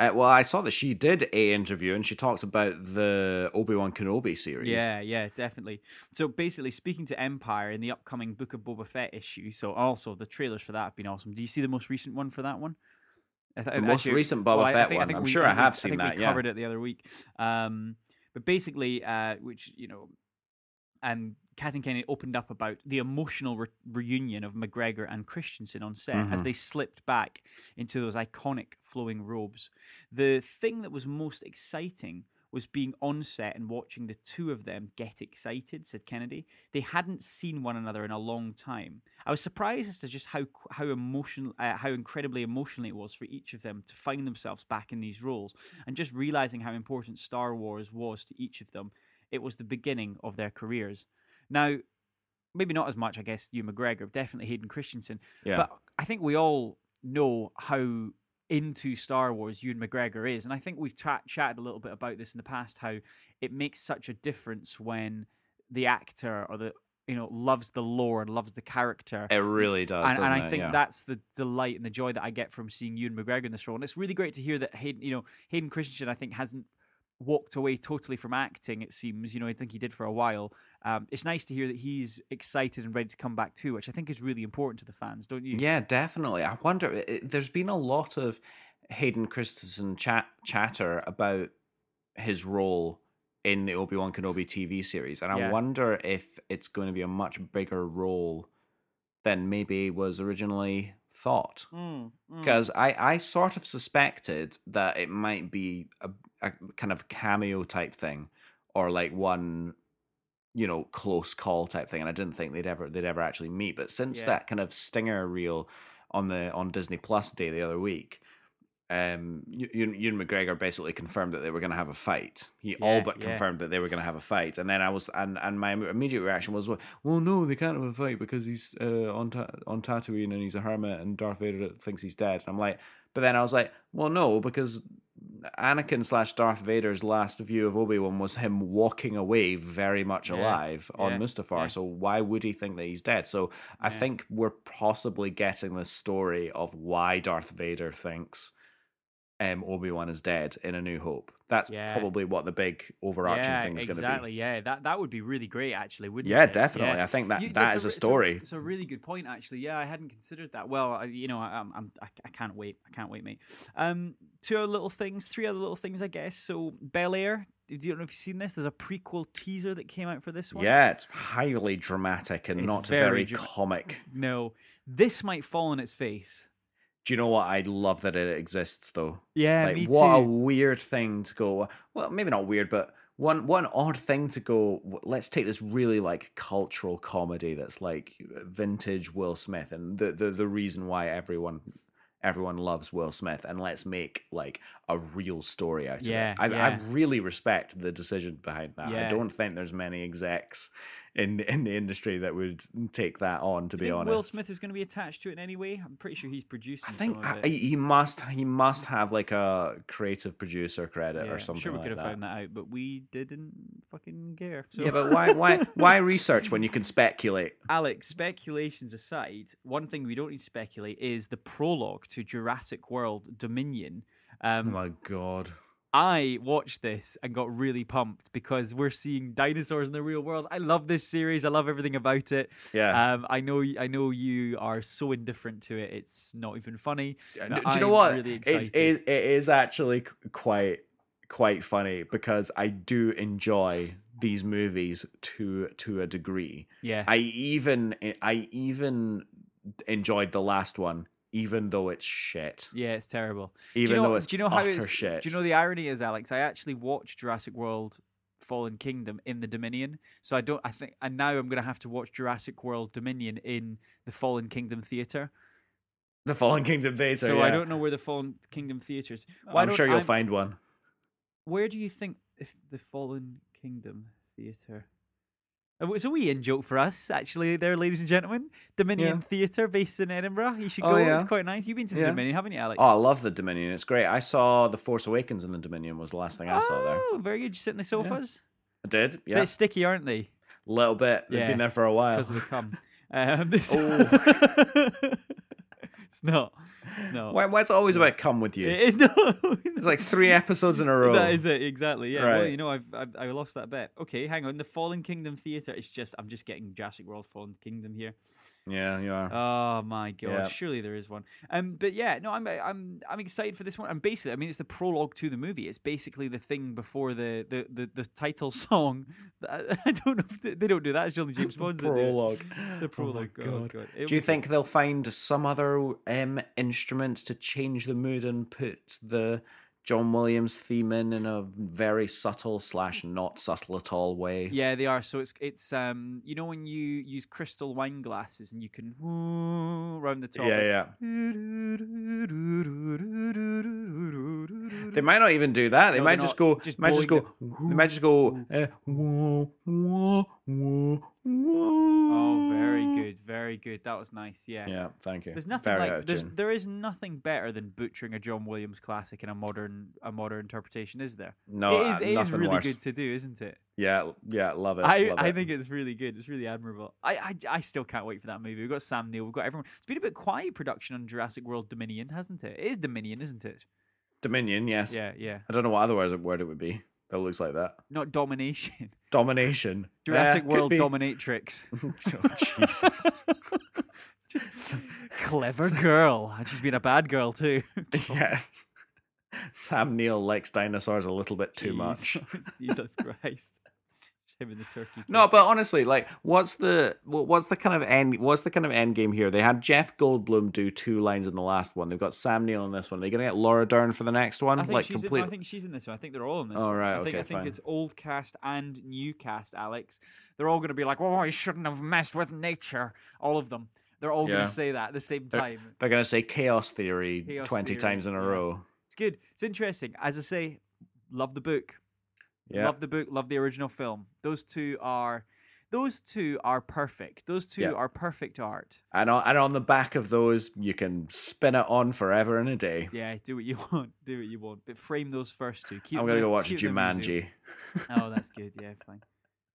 Uh, well, I saw that she did a interview and she talked about the Obi Wan Kenobi series. yeah yeah definitely so basically speaking to empire in the upcoming book of boba fett issue so also the trailers for that have been awesome do you see the most recent one for that one I th- The most recent Boba well, I- I Fett think- I think I'm we- sure I have seen think that, We yeah. covered it the other week. Um, but basically, uh, which you know, Kathleen Kennedy opened up about the emotional re- reunion of McGregor and Christensen on set as Mhm. they slipped back into those iconic flowing robes. The thing that was most exciting was being on set and watching the two of them get excited, said Kennedy. They hadn't seen one another in a long time. I was surprised as to just how how emotional, uh, how incredibly emotional it was for each of them to find themselves back in these roles, and just realizing how important Star Wars was to each of them. It was the beginning of their careers. Now, maybe not as much, I guess. You McGregor, definitely Hayden Christensen, Yeah. but I think we all know how into Star Wars Ewan McGregor is, and I think we've chat chatted a little bit about this in the past. How it makes such a difference when the actor or the you know loves the lore and loves the character. it really does. and, and I it? think Yeah. that's the delight and the joy that I get from seeing Ewan McGregor in this role. And it's really great to hear that Hayden, you know, Hayden Christensen, I think hasn't walked away totally from acting. It seems, you know, I think he did for a while. Um, it's nice to hear that he's excited and ready to come back too, which I think is really important to the fans, don't you? Yeah, definitely. I wonder. i- i- There's been a lot of Hayden Christensen chat chatter about his role in the Obi Wan Kenobi TV series, and I Yeah. wonder if it's going to be a much bigger role than maybe was originally thought Mm, mm. because I, I sort of suspected that it might be a, a kind of cameo type thing or like one you know close call type thing and i didn't think they'd ever they'd ever actually meet but since Yeah. that kind of stinger reel on the on disney plus day the other week um ewan, ewan mcgregor basically confirmed that they were going to have a fight he all Yeah, but yeah. confirmed that they were going to have a fight and then i was and and my immediate reaction was well no they can't have a fight because he's uh, on ta- on tatooine and he's a hermit and darth vader thinks he's dead and i'm like but then i was like well no because Anakin slash Darth Vader's last view of Obi Wan was him walking away very much Yeah, alive on yeah, Mustafar. yeah. So why would he think that he's dead? So I think we're possibly getting the story of why Darth Vader thinks um, Obi Wan is dead in A New Hope. That's Yeah. probably what the big overarching yeah, thing is going to be. exactly. Yeah, that that would be really great, actually, wouldn't it? Yeah, it? definitely. I think that You- that's is a re- it's story. It's a, really good point, actually. Yeah, I hadn't considered that. Well, I, you know, I, I'm, I'm, I, I can't wait. I can't wait, mate. Um, two other little things, three other little things, I guess. So, Bel Air. Do you don't know if you've seen this? There's a prequel teaser that came out for this one. Yeah, it's highly dramatic and It's not very very, dra- comic. No, this might fall on its face. Do you know what? I love that it exists, though. Yeah, like what a weird thing to go well maybe not weird but one one odd thing to go let's take this really like cultural comedy that's like vintage will smith and the the, the reason why everyone everyone loves will smith and let's make like a real story out Yeah, of it I, I really respect the decision behind that Yeah. i don't think there's many execs in in the industry that would take that on to be think honest Will Smith is going to be attached to it in any way? I'm pretty sure he's producing. I think I, he must he must have like a creative producer credit Yeah, or I'm something sure we like could have that. found that out, but we didn't fucking care. So. Yeah, but why why why research when you can speculate? Alex, speculations aside, one thing we don't need to speculate is the prologue to Jurassic World Dominion. Oh Um, my god. I watched this and got really pumped because we're seeing dinosaurs in the real world. I love this series. I love everything about it. Yeah. Um, I know. I know you are so indifferent to it. It's not even funny. Do you know I'm what? Really it's, it, it is actually quite quite funny because I do enjoy these movies to to a degree. yeah. I even I even enjoyed the last one even though it's shit. yeah, it's terrible. Even you know, though it's do you know how utter it's, shit. Do you know the irony is, Alex? I actually watched Jurassic World Fallen Kingdom in the Dominion. So I don't I think and now I'm gonna have to watch Jurassic World Dominion in the Fallen Kingdom Theatre. the Fallen Kingdom Theater. So yeah. I don't know where the Fallen Kingdom Theatre is. Why I'm sure you'll I'm- find one. Where do you think if the Fallen Kingdom Theatre? Uh, was a wee in joke for us, actually, there, ladies and gentlemen. Dominion Theatre based in Edinburgh. You should Oh, go. It's quite nice. You've been to the Yeah. Dominion, haven't you, Alex? Oh, I love the Dominion. It's great. I saw The Force Awakens in the Dominion was the last thing I saw there. Oh, very good. You sit in the sofas. I did. Yeah. Bit sticky, aren't they? A little bit. They've been there for a while. because of the cum. Um, this- Oh. it's not. No. Why, why it's always about come with you? It- no. It's like three episodes in a row. That is it exactly. Yeah. Well, you know, I've, I've I lost that bet. Okay, hang on. The Fallen Kingdom Theater. It's just I'm just getting Jurassic World Fallen Kingdom here. Yeah, you are. Oh my god! Yeah. Surely there is one. Um, but yeah, no, I'm I'm I'm excited for this one. And basically, I mean, it's the prologue to the movie. It's basically the thing before the the the, the title song. I, I don't know if they, they don't do that. It's only James Bond. Prologue. The prologue. Oh my oh God. god. Do you think they'll find some other um, instrument to change the mood and put the John Williams theme in a very subtle slash not subtle at all way? Yeah, they are. So it's it's um you know when you use crystal wine glasses and you can round the top. yeah, yeah. They might not even do that. They No, might just go. Just might just go. They might just go. Uh. Oh, very good, very good. That was nice. Yeah. Yeah, thank you. There's nothing Very like there's, there is nothing better than butchering a John Williams classic in a modern a modern interpretation, is there? No, it is. uh, It is really worse. good to do, isn't it? Yeah, yeah, love it. I, love I it. think it's really good. It's really admirable. I, I I still can't wait for that movie. We've got Sam Neill. We've got everyone. It's been a bit quiet production on Jurassic World Dominion, hasn't it? It is Dominion, isn't it? Dominion. Yes. Yeah, yeah. I don't know what other word word it would be. That looks like that. Not domination. Domination. Jurassic Yeah, World dominatrix. oh, Jesus. Clever girl. And she's been a bad girl too. yes. Sam Neill likes dinosaurs a little bit too Jeez. much. Jesus Christ. Him and the turkey. No, but honestly, like, what's the what's the kind of end? What's the kind of end game here? They had Jeff Goldblum do two lines in the last one. They've got Sam Neill in this one. Are they gonna get Laura Dern for the next one? I think like she's. complete. In, I think she's in this one. I think they're all in this. Oh, one. right, I think okay, I think fine. it's old cast and new cast. Alex, they're all going to be like, "Oh, I shouldn't have messed with nature." All of them. They're all going to say that at the same They're- time. They're gonna say chaos theory Chaos twenty theory, times in a row. It's good. It's interesting. As I say, love the book. Yeah. Love the book. Love the original film. Those two are. Those two are perfect. Those two Yeah. are perfect art. And on, and on the back of those, you can spin it on forever and a day. Yeah, do what you want. Do what you want. But frame those first two. Keep I'm gonna in- go watch keep them in the museum. Jumanji. Oh, that's good. Yeah, fine.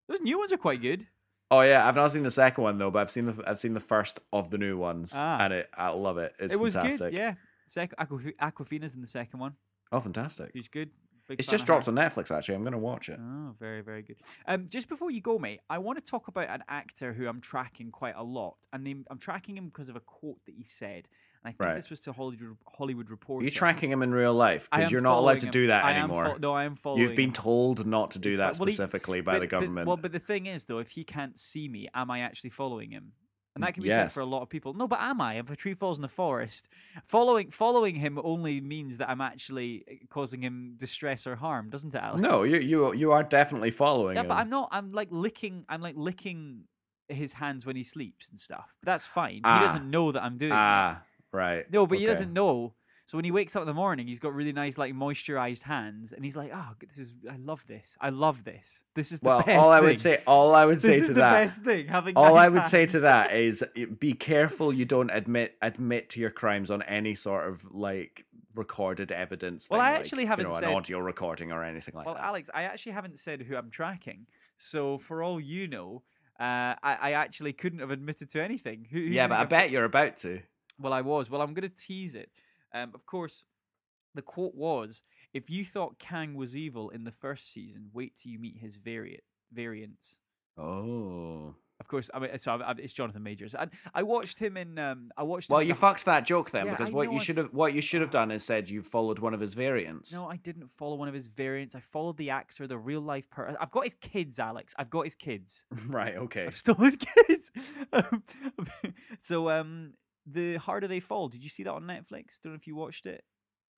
Those new ones are quite good. Oh yeah, I've not seen the second one though, but I've seen the I've seen the first of the new ones, Ah. and it I love it. It's it was fantastic. good. Yeah. Sec- Aquaf- Awkwafina's in the second one. Oh, fantastic! He's good. Big It's just dropped on Netflix. Actually, I'm gonna watch it. Oh, very, very good. Um, just before you go, mate, I want to talk about an actor who I'm tracking quite a lot, and I'm, tracking him because of a quote that he said, and I think Right. this was to Hollywood Hollywood Are Reporter. you tracking him in real life? Because you're not allowed to him. do that I anymore. fo- no, I am following. You've been him. told not to do It's that. Well, he- specifically by But- the but- government. well, but the thing is, though, if he can't see me, am I actually following him? And that can be Yes. said for a lot of people. No, but am I? If a tree falls in the forest, following following him only means that I'm actually eh, causing him distress or harm, doesn't it, Alex? no, you you you are definitely following Yeah, him. but I'm not. I'm like licking. I'm like licking his hands when he sleeps and stuff. That's fine. Ah. He doesn't know that I'm doing. that. ah, right. No, but he doesn't know. So when he wakes up in the morning, he's got really nice, like moisturized hands, and he's like, "Oh, this is. I love this. I love this. This is the Well, best all I thing. would say, all I would This say is to the that, best thing. Having all nice I would say to that is, be careful you don't admit admit to your crimes on any sort of like recorded evidence. Well, thing, I actually you haven't know, said- an audio recording or anything like Well, that. Well, Alex, I actually haven't said who I'm tracking. So for all you know, uh, I, I actually couldn't have admitted to anything. Who, who yeah, but I bet you're about to. Well, I was. Well, I'm going to tease it. Um, of course, the quote was, "If you thought Kang was evil in the first season, wait till you meet his variant variants." Oh. Of course, I mean, so I, I, it's Jonathan Majors, and I watched him in. Um, I watched. Well, you the- fucked that joke then, Yeah, because I what you should have what you should have done is said you followed one of his variants. No, I didn't follow one of his variants. I followed the actor, the real life person. I've got his kids, Alex. I've got his kids. right. Okay. I've stole his kids. Um, so, um, the harder they fall. Did you see that on Netflix? Don't know if you watched it.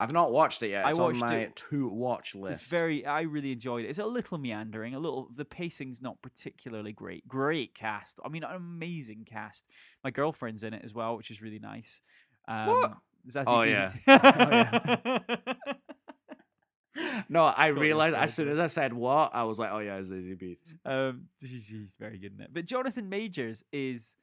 I've not watched it yet. I It's on watched my it. to watch list. It's very. I really enjoyed it. It's a little meandering. A little. The pacing's not particularly great. Great cast. I mean, an amazing cast. My girlfriend's in it as well, which is really nice. Um, What? Zazie Oh, yeah. Beetz. No, I Got realized as soon as I said what, I was like, oh yeah, Zazie Beetz. um, she's very good in it. But Jonathan Majors is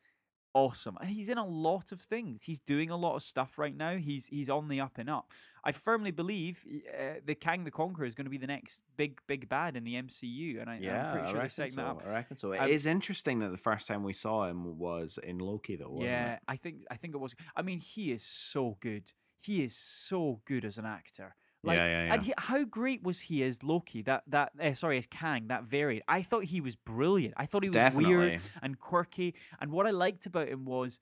awesome, and he's in a lot of things. He's doing a lot of stuff right now. He's he's on the up and up. I firmly believe uh, the Kang the Conqueror is going to be the next big big bad in the MCU, and I, Yeah, I'm pretty sure they're setting so. that up. I reckon so. It Um, is interesting that the first time we saw him was in Loki, though, wasn't yeah, it? I think I think it was. I mean, he is so good. He is so good as an actor. Like, Yeah, yeah, And he, how great was he as Loki? That that uh, sorry, as Kang, that variant. I thought he was brilliant. I thought he was Definitely. weird and quirky. And what I liked about him was,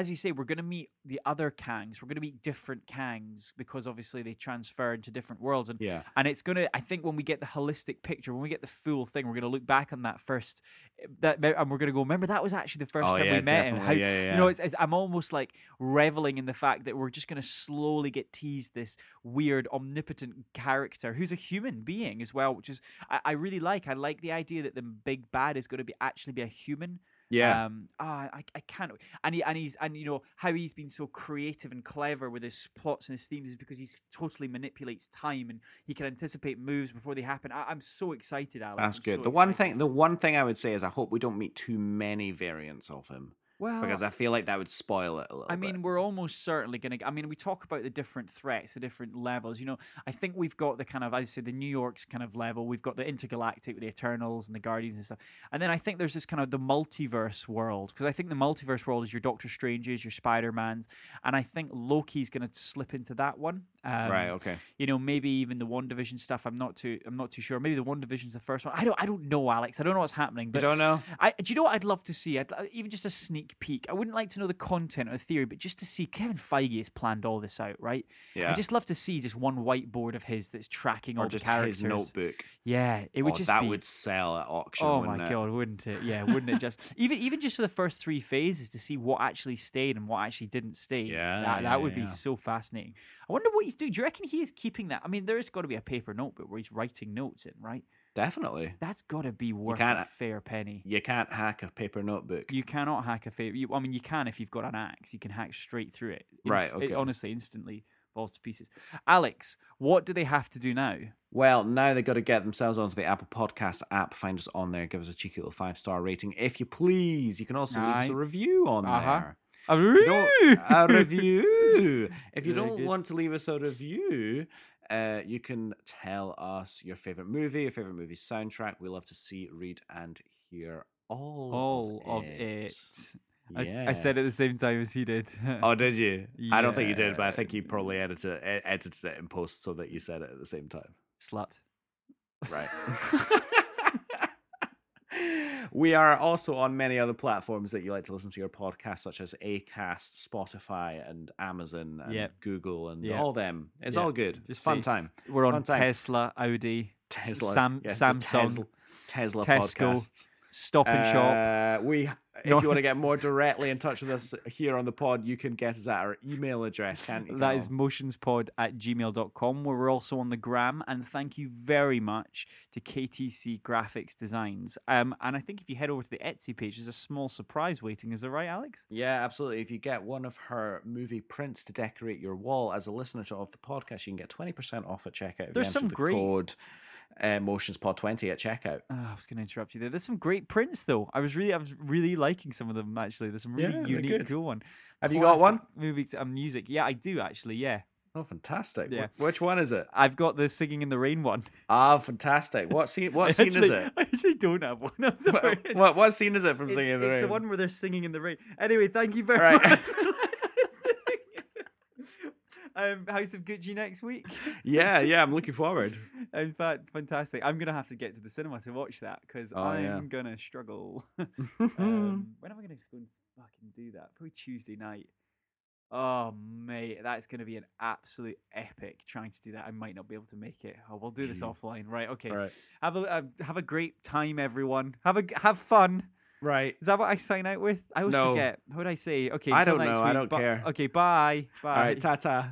as you say, we're going to meet the other Kangs. We're going to meet different Kangs because obviously they transfer into different worlds. And Yeah. and it's gonna. I think when we get the holistic picture, when we get the full thing, we're gonna look back on that first, eh, that and we're gonna go. Remember that was actually the first Oh, time yeah, we met him. How. Yeah, yeah, You know, it's, it's, I'm almost like reveling in the fact that we're just gonna slowly get teased this weird, omnipotent character who's a human being as well, which is I, I really like. I like the idea that the big bad is gonna be actually be a human. Yeah. Um. Ah, I, I can't. And he and he's and you know how he's been so creative and clever with his plots and his themes is because he totally manipulates time and he can anticipate moves before they happen. I, I'm so excited, Alex. That's I'm good. so the one excited. thing, the one thing I would say is I hope we don't meet too many variants of him well, because I feel like that would spoil it a little. I mean, bit. we're almost certainly going to. I mean, we talk about the different threats, the different levels. You know, I think we've got the kind of, as I say, the New York's kind of level. We've got the intergalactic with the Eternals and the Guardians and stuff. And then I think there's this kind of the multiverse world because I think the multiverse world is your Doctor Stranges, your Spider Mans, and I think Loki's going to slip into that one. Um, right. Okay. You know, maybe even the WandaVision stuff. I'm not too. I'm not too sure. Maybe the WandaVision's the first one. I don't. I don't know, Alex. I don't know what's happening. You But don't know? I, do you know what I'd love to see? I'd, uh, even just a sneak peek. I wouldn't like to know the content or the theory, but just to see Kevin Feige has planned all this out, right? Yeah. I just love to see just one whiteboard of his that's tracking or all just the characters. his notebook. Yeah, it would Oh, just that be. would sell at auction. Oh my it? god, wouldn't it? Yeah, wouldn't it just even even just for the first three phases to see what actually stayed and what actually didn't stay. Yeah, that, yeah, that would yeah. be so fascinating. I wonder what he's doing. Do you reckon he is keeping that? I mean, there has got to be a paper notebook where he's writing notes in, right? Definitely. That's got to be worth a fair penny. You can't hack a paper notebook. You cannot hack a favorite. You, I mean, you can if you've got an axe. You can hack straight through it. In Right, okay. It honestly, instantly falls to pieces. Alex, what do they have to do now? Well, now they've got to get themselves onto the Apple Podcast app. Find us on there. Give us a cheeky little five star rating, if you please. You can also leave us a review on Uh-huh. there. A don't, a review. If you Very don't good. want to leave us a review, uh, you can tell us your favorite movie, your favorite movie soundtrack. We love to see, read, and hear all, All of, of it. I, I said it at the same time as he did. Oh, did you? I don't think you did, but I think you probably edited it, edited it in post so that you said it at the same time. Slut. Right. we are also on many other platforms that you like to listen to your podcast, such as Acast, Spotify, and Amazon, and Yep. Google, and Yeah. all them. It's Yeah. all good. Just fun say- time. We're on time. Tesla, Audi, Tesla, Sam, yes, the Samsung, Tesla, Tesla Tesco, podcasts. Stop and Shop. Uh, we, if No. you want to get more directly in touch with us here on the pod, you can get us at our email address, can't you? That is motionspod at gmail.com, where we're also on the gram. And thank you very much to KTC Graphics Designs. Um, and I think if you head over to the Etsy page, there's a small surprise waiting. Is that right, Alex? Yeah, absolutely. If you get one of her movie prints to decorate your wall as a listener to of the podcast, you can get 20% off at checkout. There's some the great- code uh, motionspod20 at checkout. Oh, I was going to interrupt you there. There's some great prints, though. I was really, I was really liking some of them. Actually, there's some really Yeah, unique, cool one. Have you got one? Classic Movies and music. Yeah, I do actually. Yeah, Oh, fantastic. Yeah. Wh- Which one is it? I've got the singing in the rain one. Ah, fantastic. What scene, what scene is it? I actually don't have one. I'm sorry. What, what, what scene is it from It's, Singing in the Rain? it's the one where they're singing in the rain. Anyway, thank you very Right. much. um, House of Gucci next week. Yeah, yeah, I'm looking forward. In fact, fantastic. I'm gonna have to get to the cinema to watch that because Oh, I'm yeah. gonna struggle. um, when am I gonna go and fucking do that? Probably Tuesday night. Oh mate, that's gonna be an absolute epic. Trying to do that, I might not be able to make it. Oh, we'll do this Gee. offline, right? Okay. right. Have a uh, have a great time, everyone. Have a have fun. Right. Is that what I sign out with? I always No. forget. What would I say? Okay, I until don't next know, I week. don't Bu- care. Okay, bye. Bye. All right, ta ta.